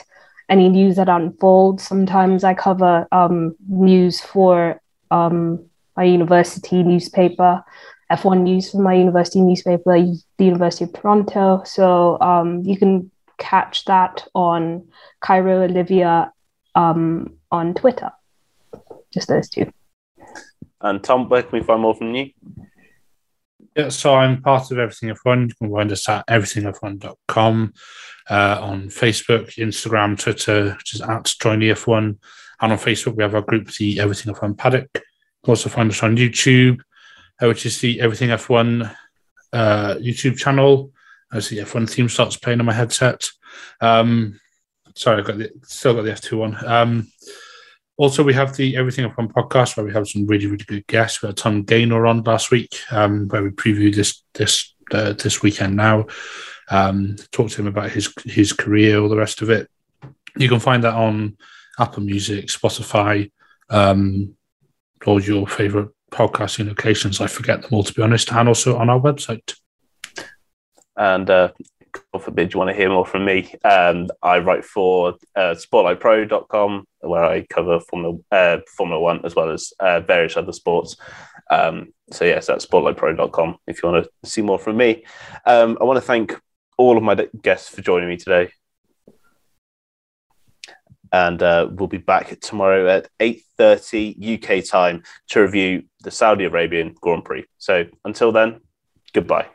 any news that unfolds. Sometimes I cover um, news for um, my university newspaper. F1 news from my university newspaper, the University of Toronto. So um, you can catch that on Cairo Olivia um, on Twitter. Just those two. And Tom, where can we find more from you? Yeah, so I'm part of Everything F1. You can find us at everythingf1.com uh, on Facebook, Instagram, Twitter, which is at Join the F1. And on Facebook, we have our group, the Everything F1 Paddock. You can also find us on YouTube, uh, which is the Everything F1 uh, YouTube channel. As the F1 theme starts playing on my headset. Um, sorry, I've got the, still got the F2 one. Um, also, we have the Everything F1 podcast where we have some really, really good guests. We had Tom Gaynor on last week, um, where we previewed this this uh, this weekend now. Um, talked to him about his his career, all the rest of it. You can find that on Apple Music, Spotify, um, all your favorite podcasting locations. I forget them all, to be honest, and also on our website. And uh, God forbid you want to hear more from me. Um, I write for uh, spotlightpro.com where I cover Formula, uh, Formula One as well as uh, various other sports. Um, so, yes, that's spotlightpro.com if you want to see more from me. Um, I want to thank all of my guests for joining me today. And uh, we'll be back tomorrow at 8.30 UK time to review the Saudi Arabian Grand Prix. So until then, goodbye.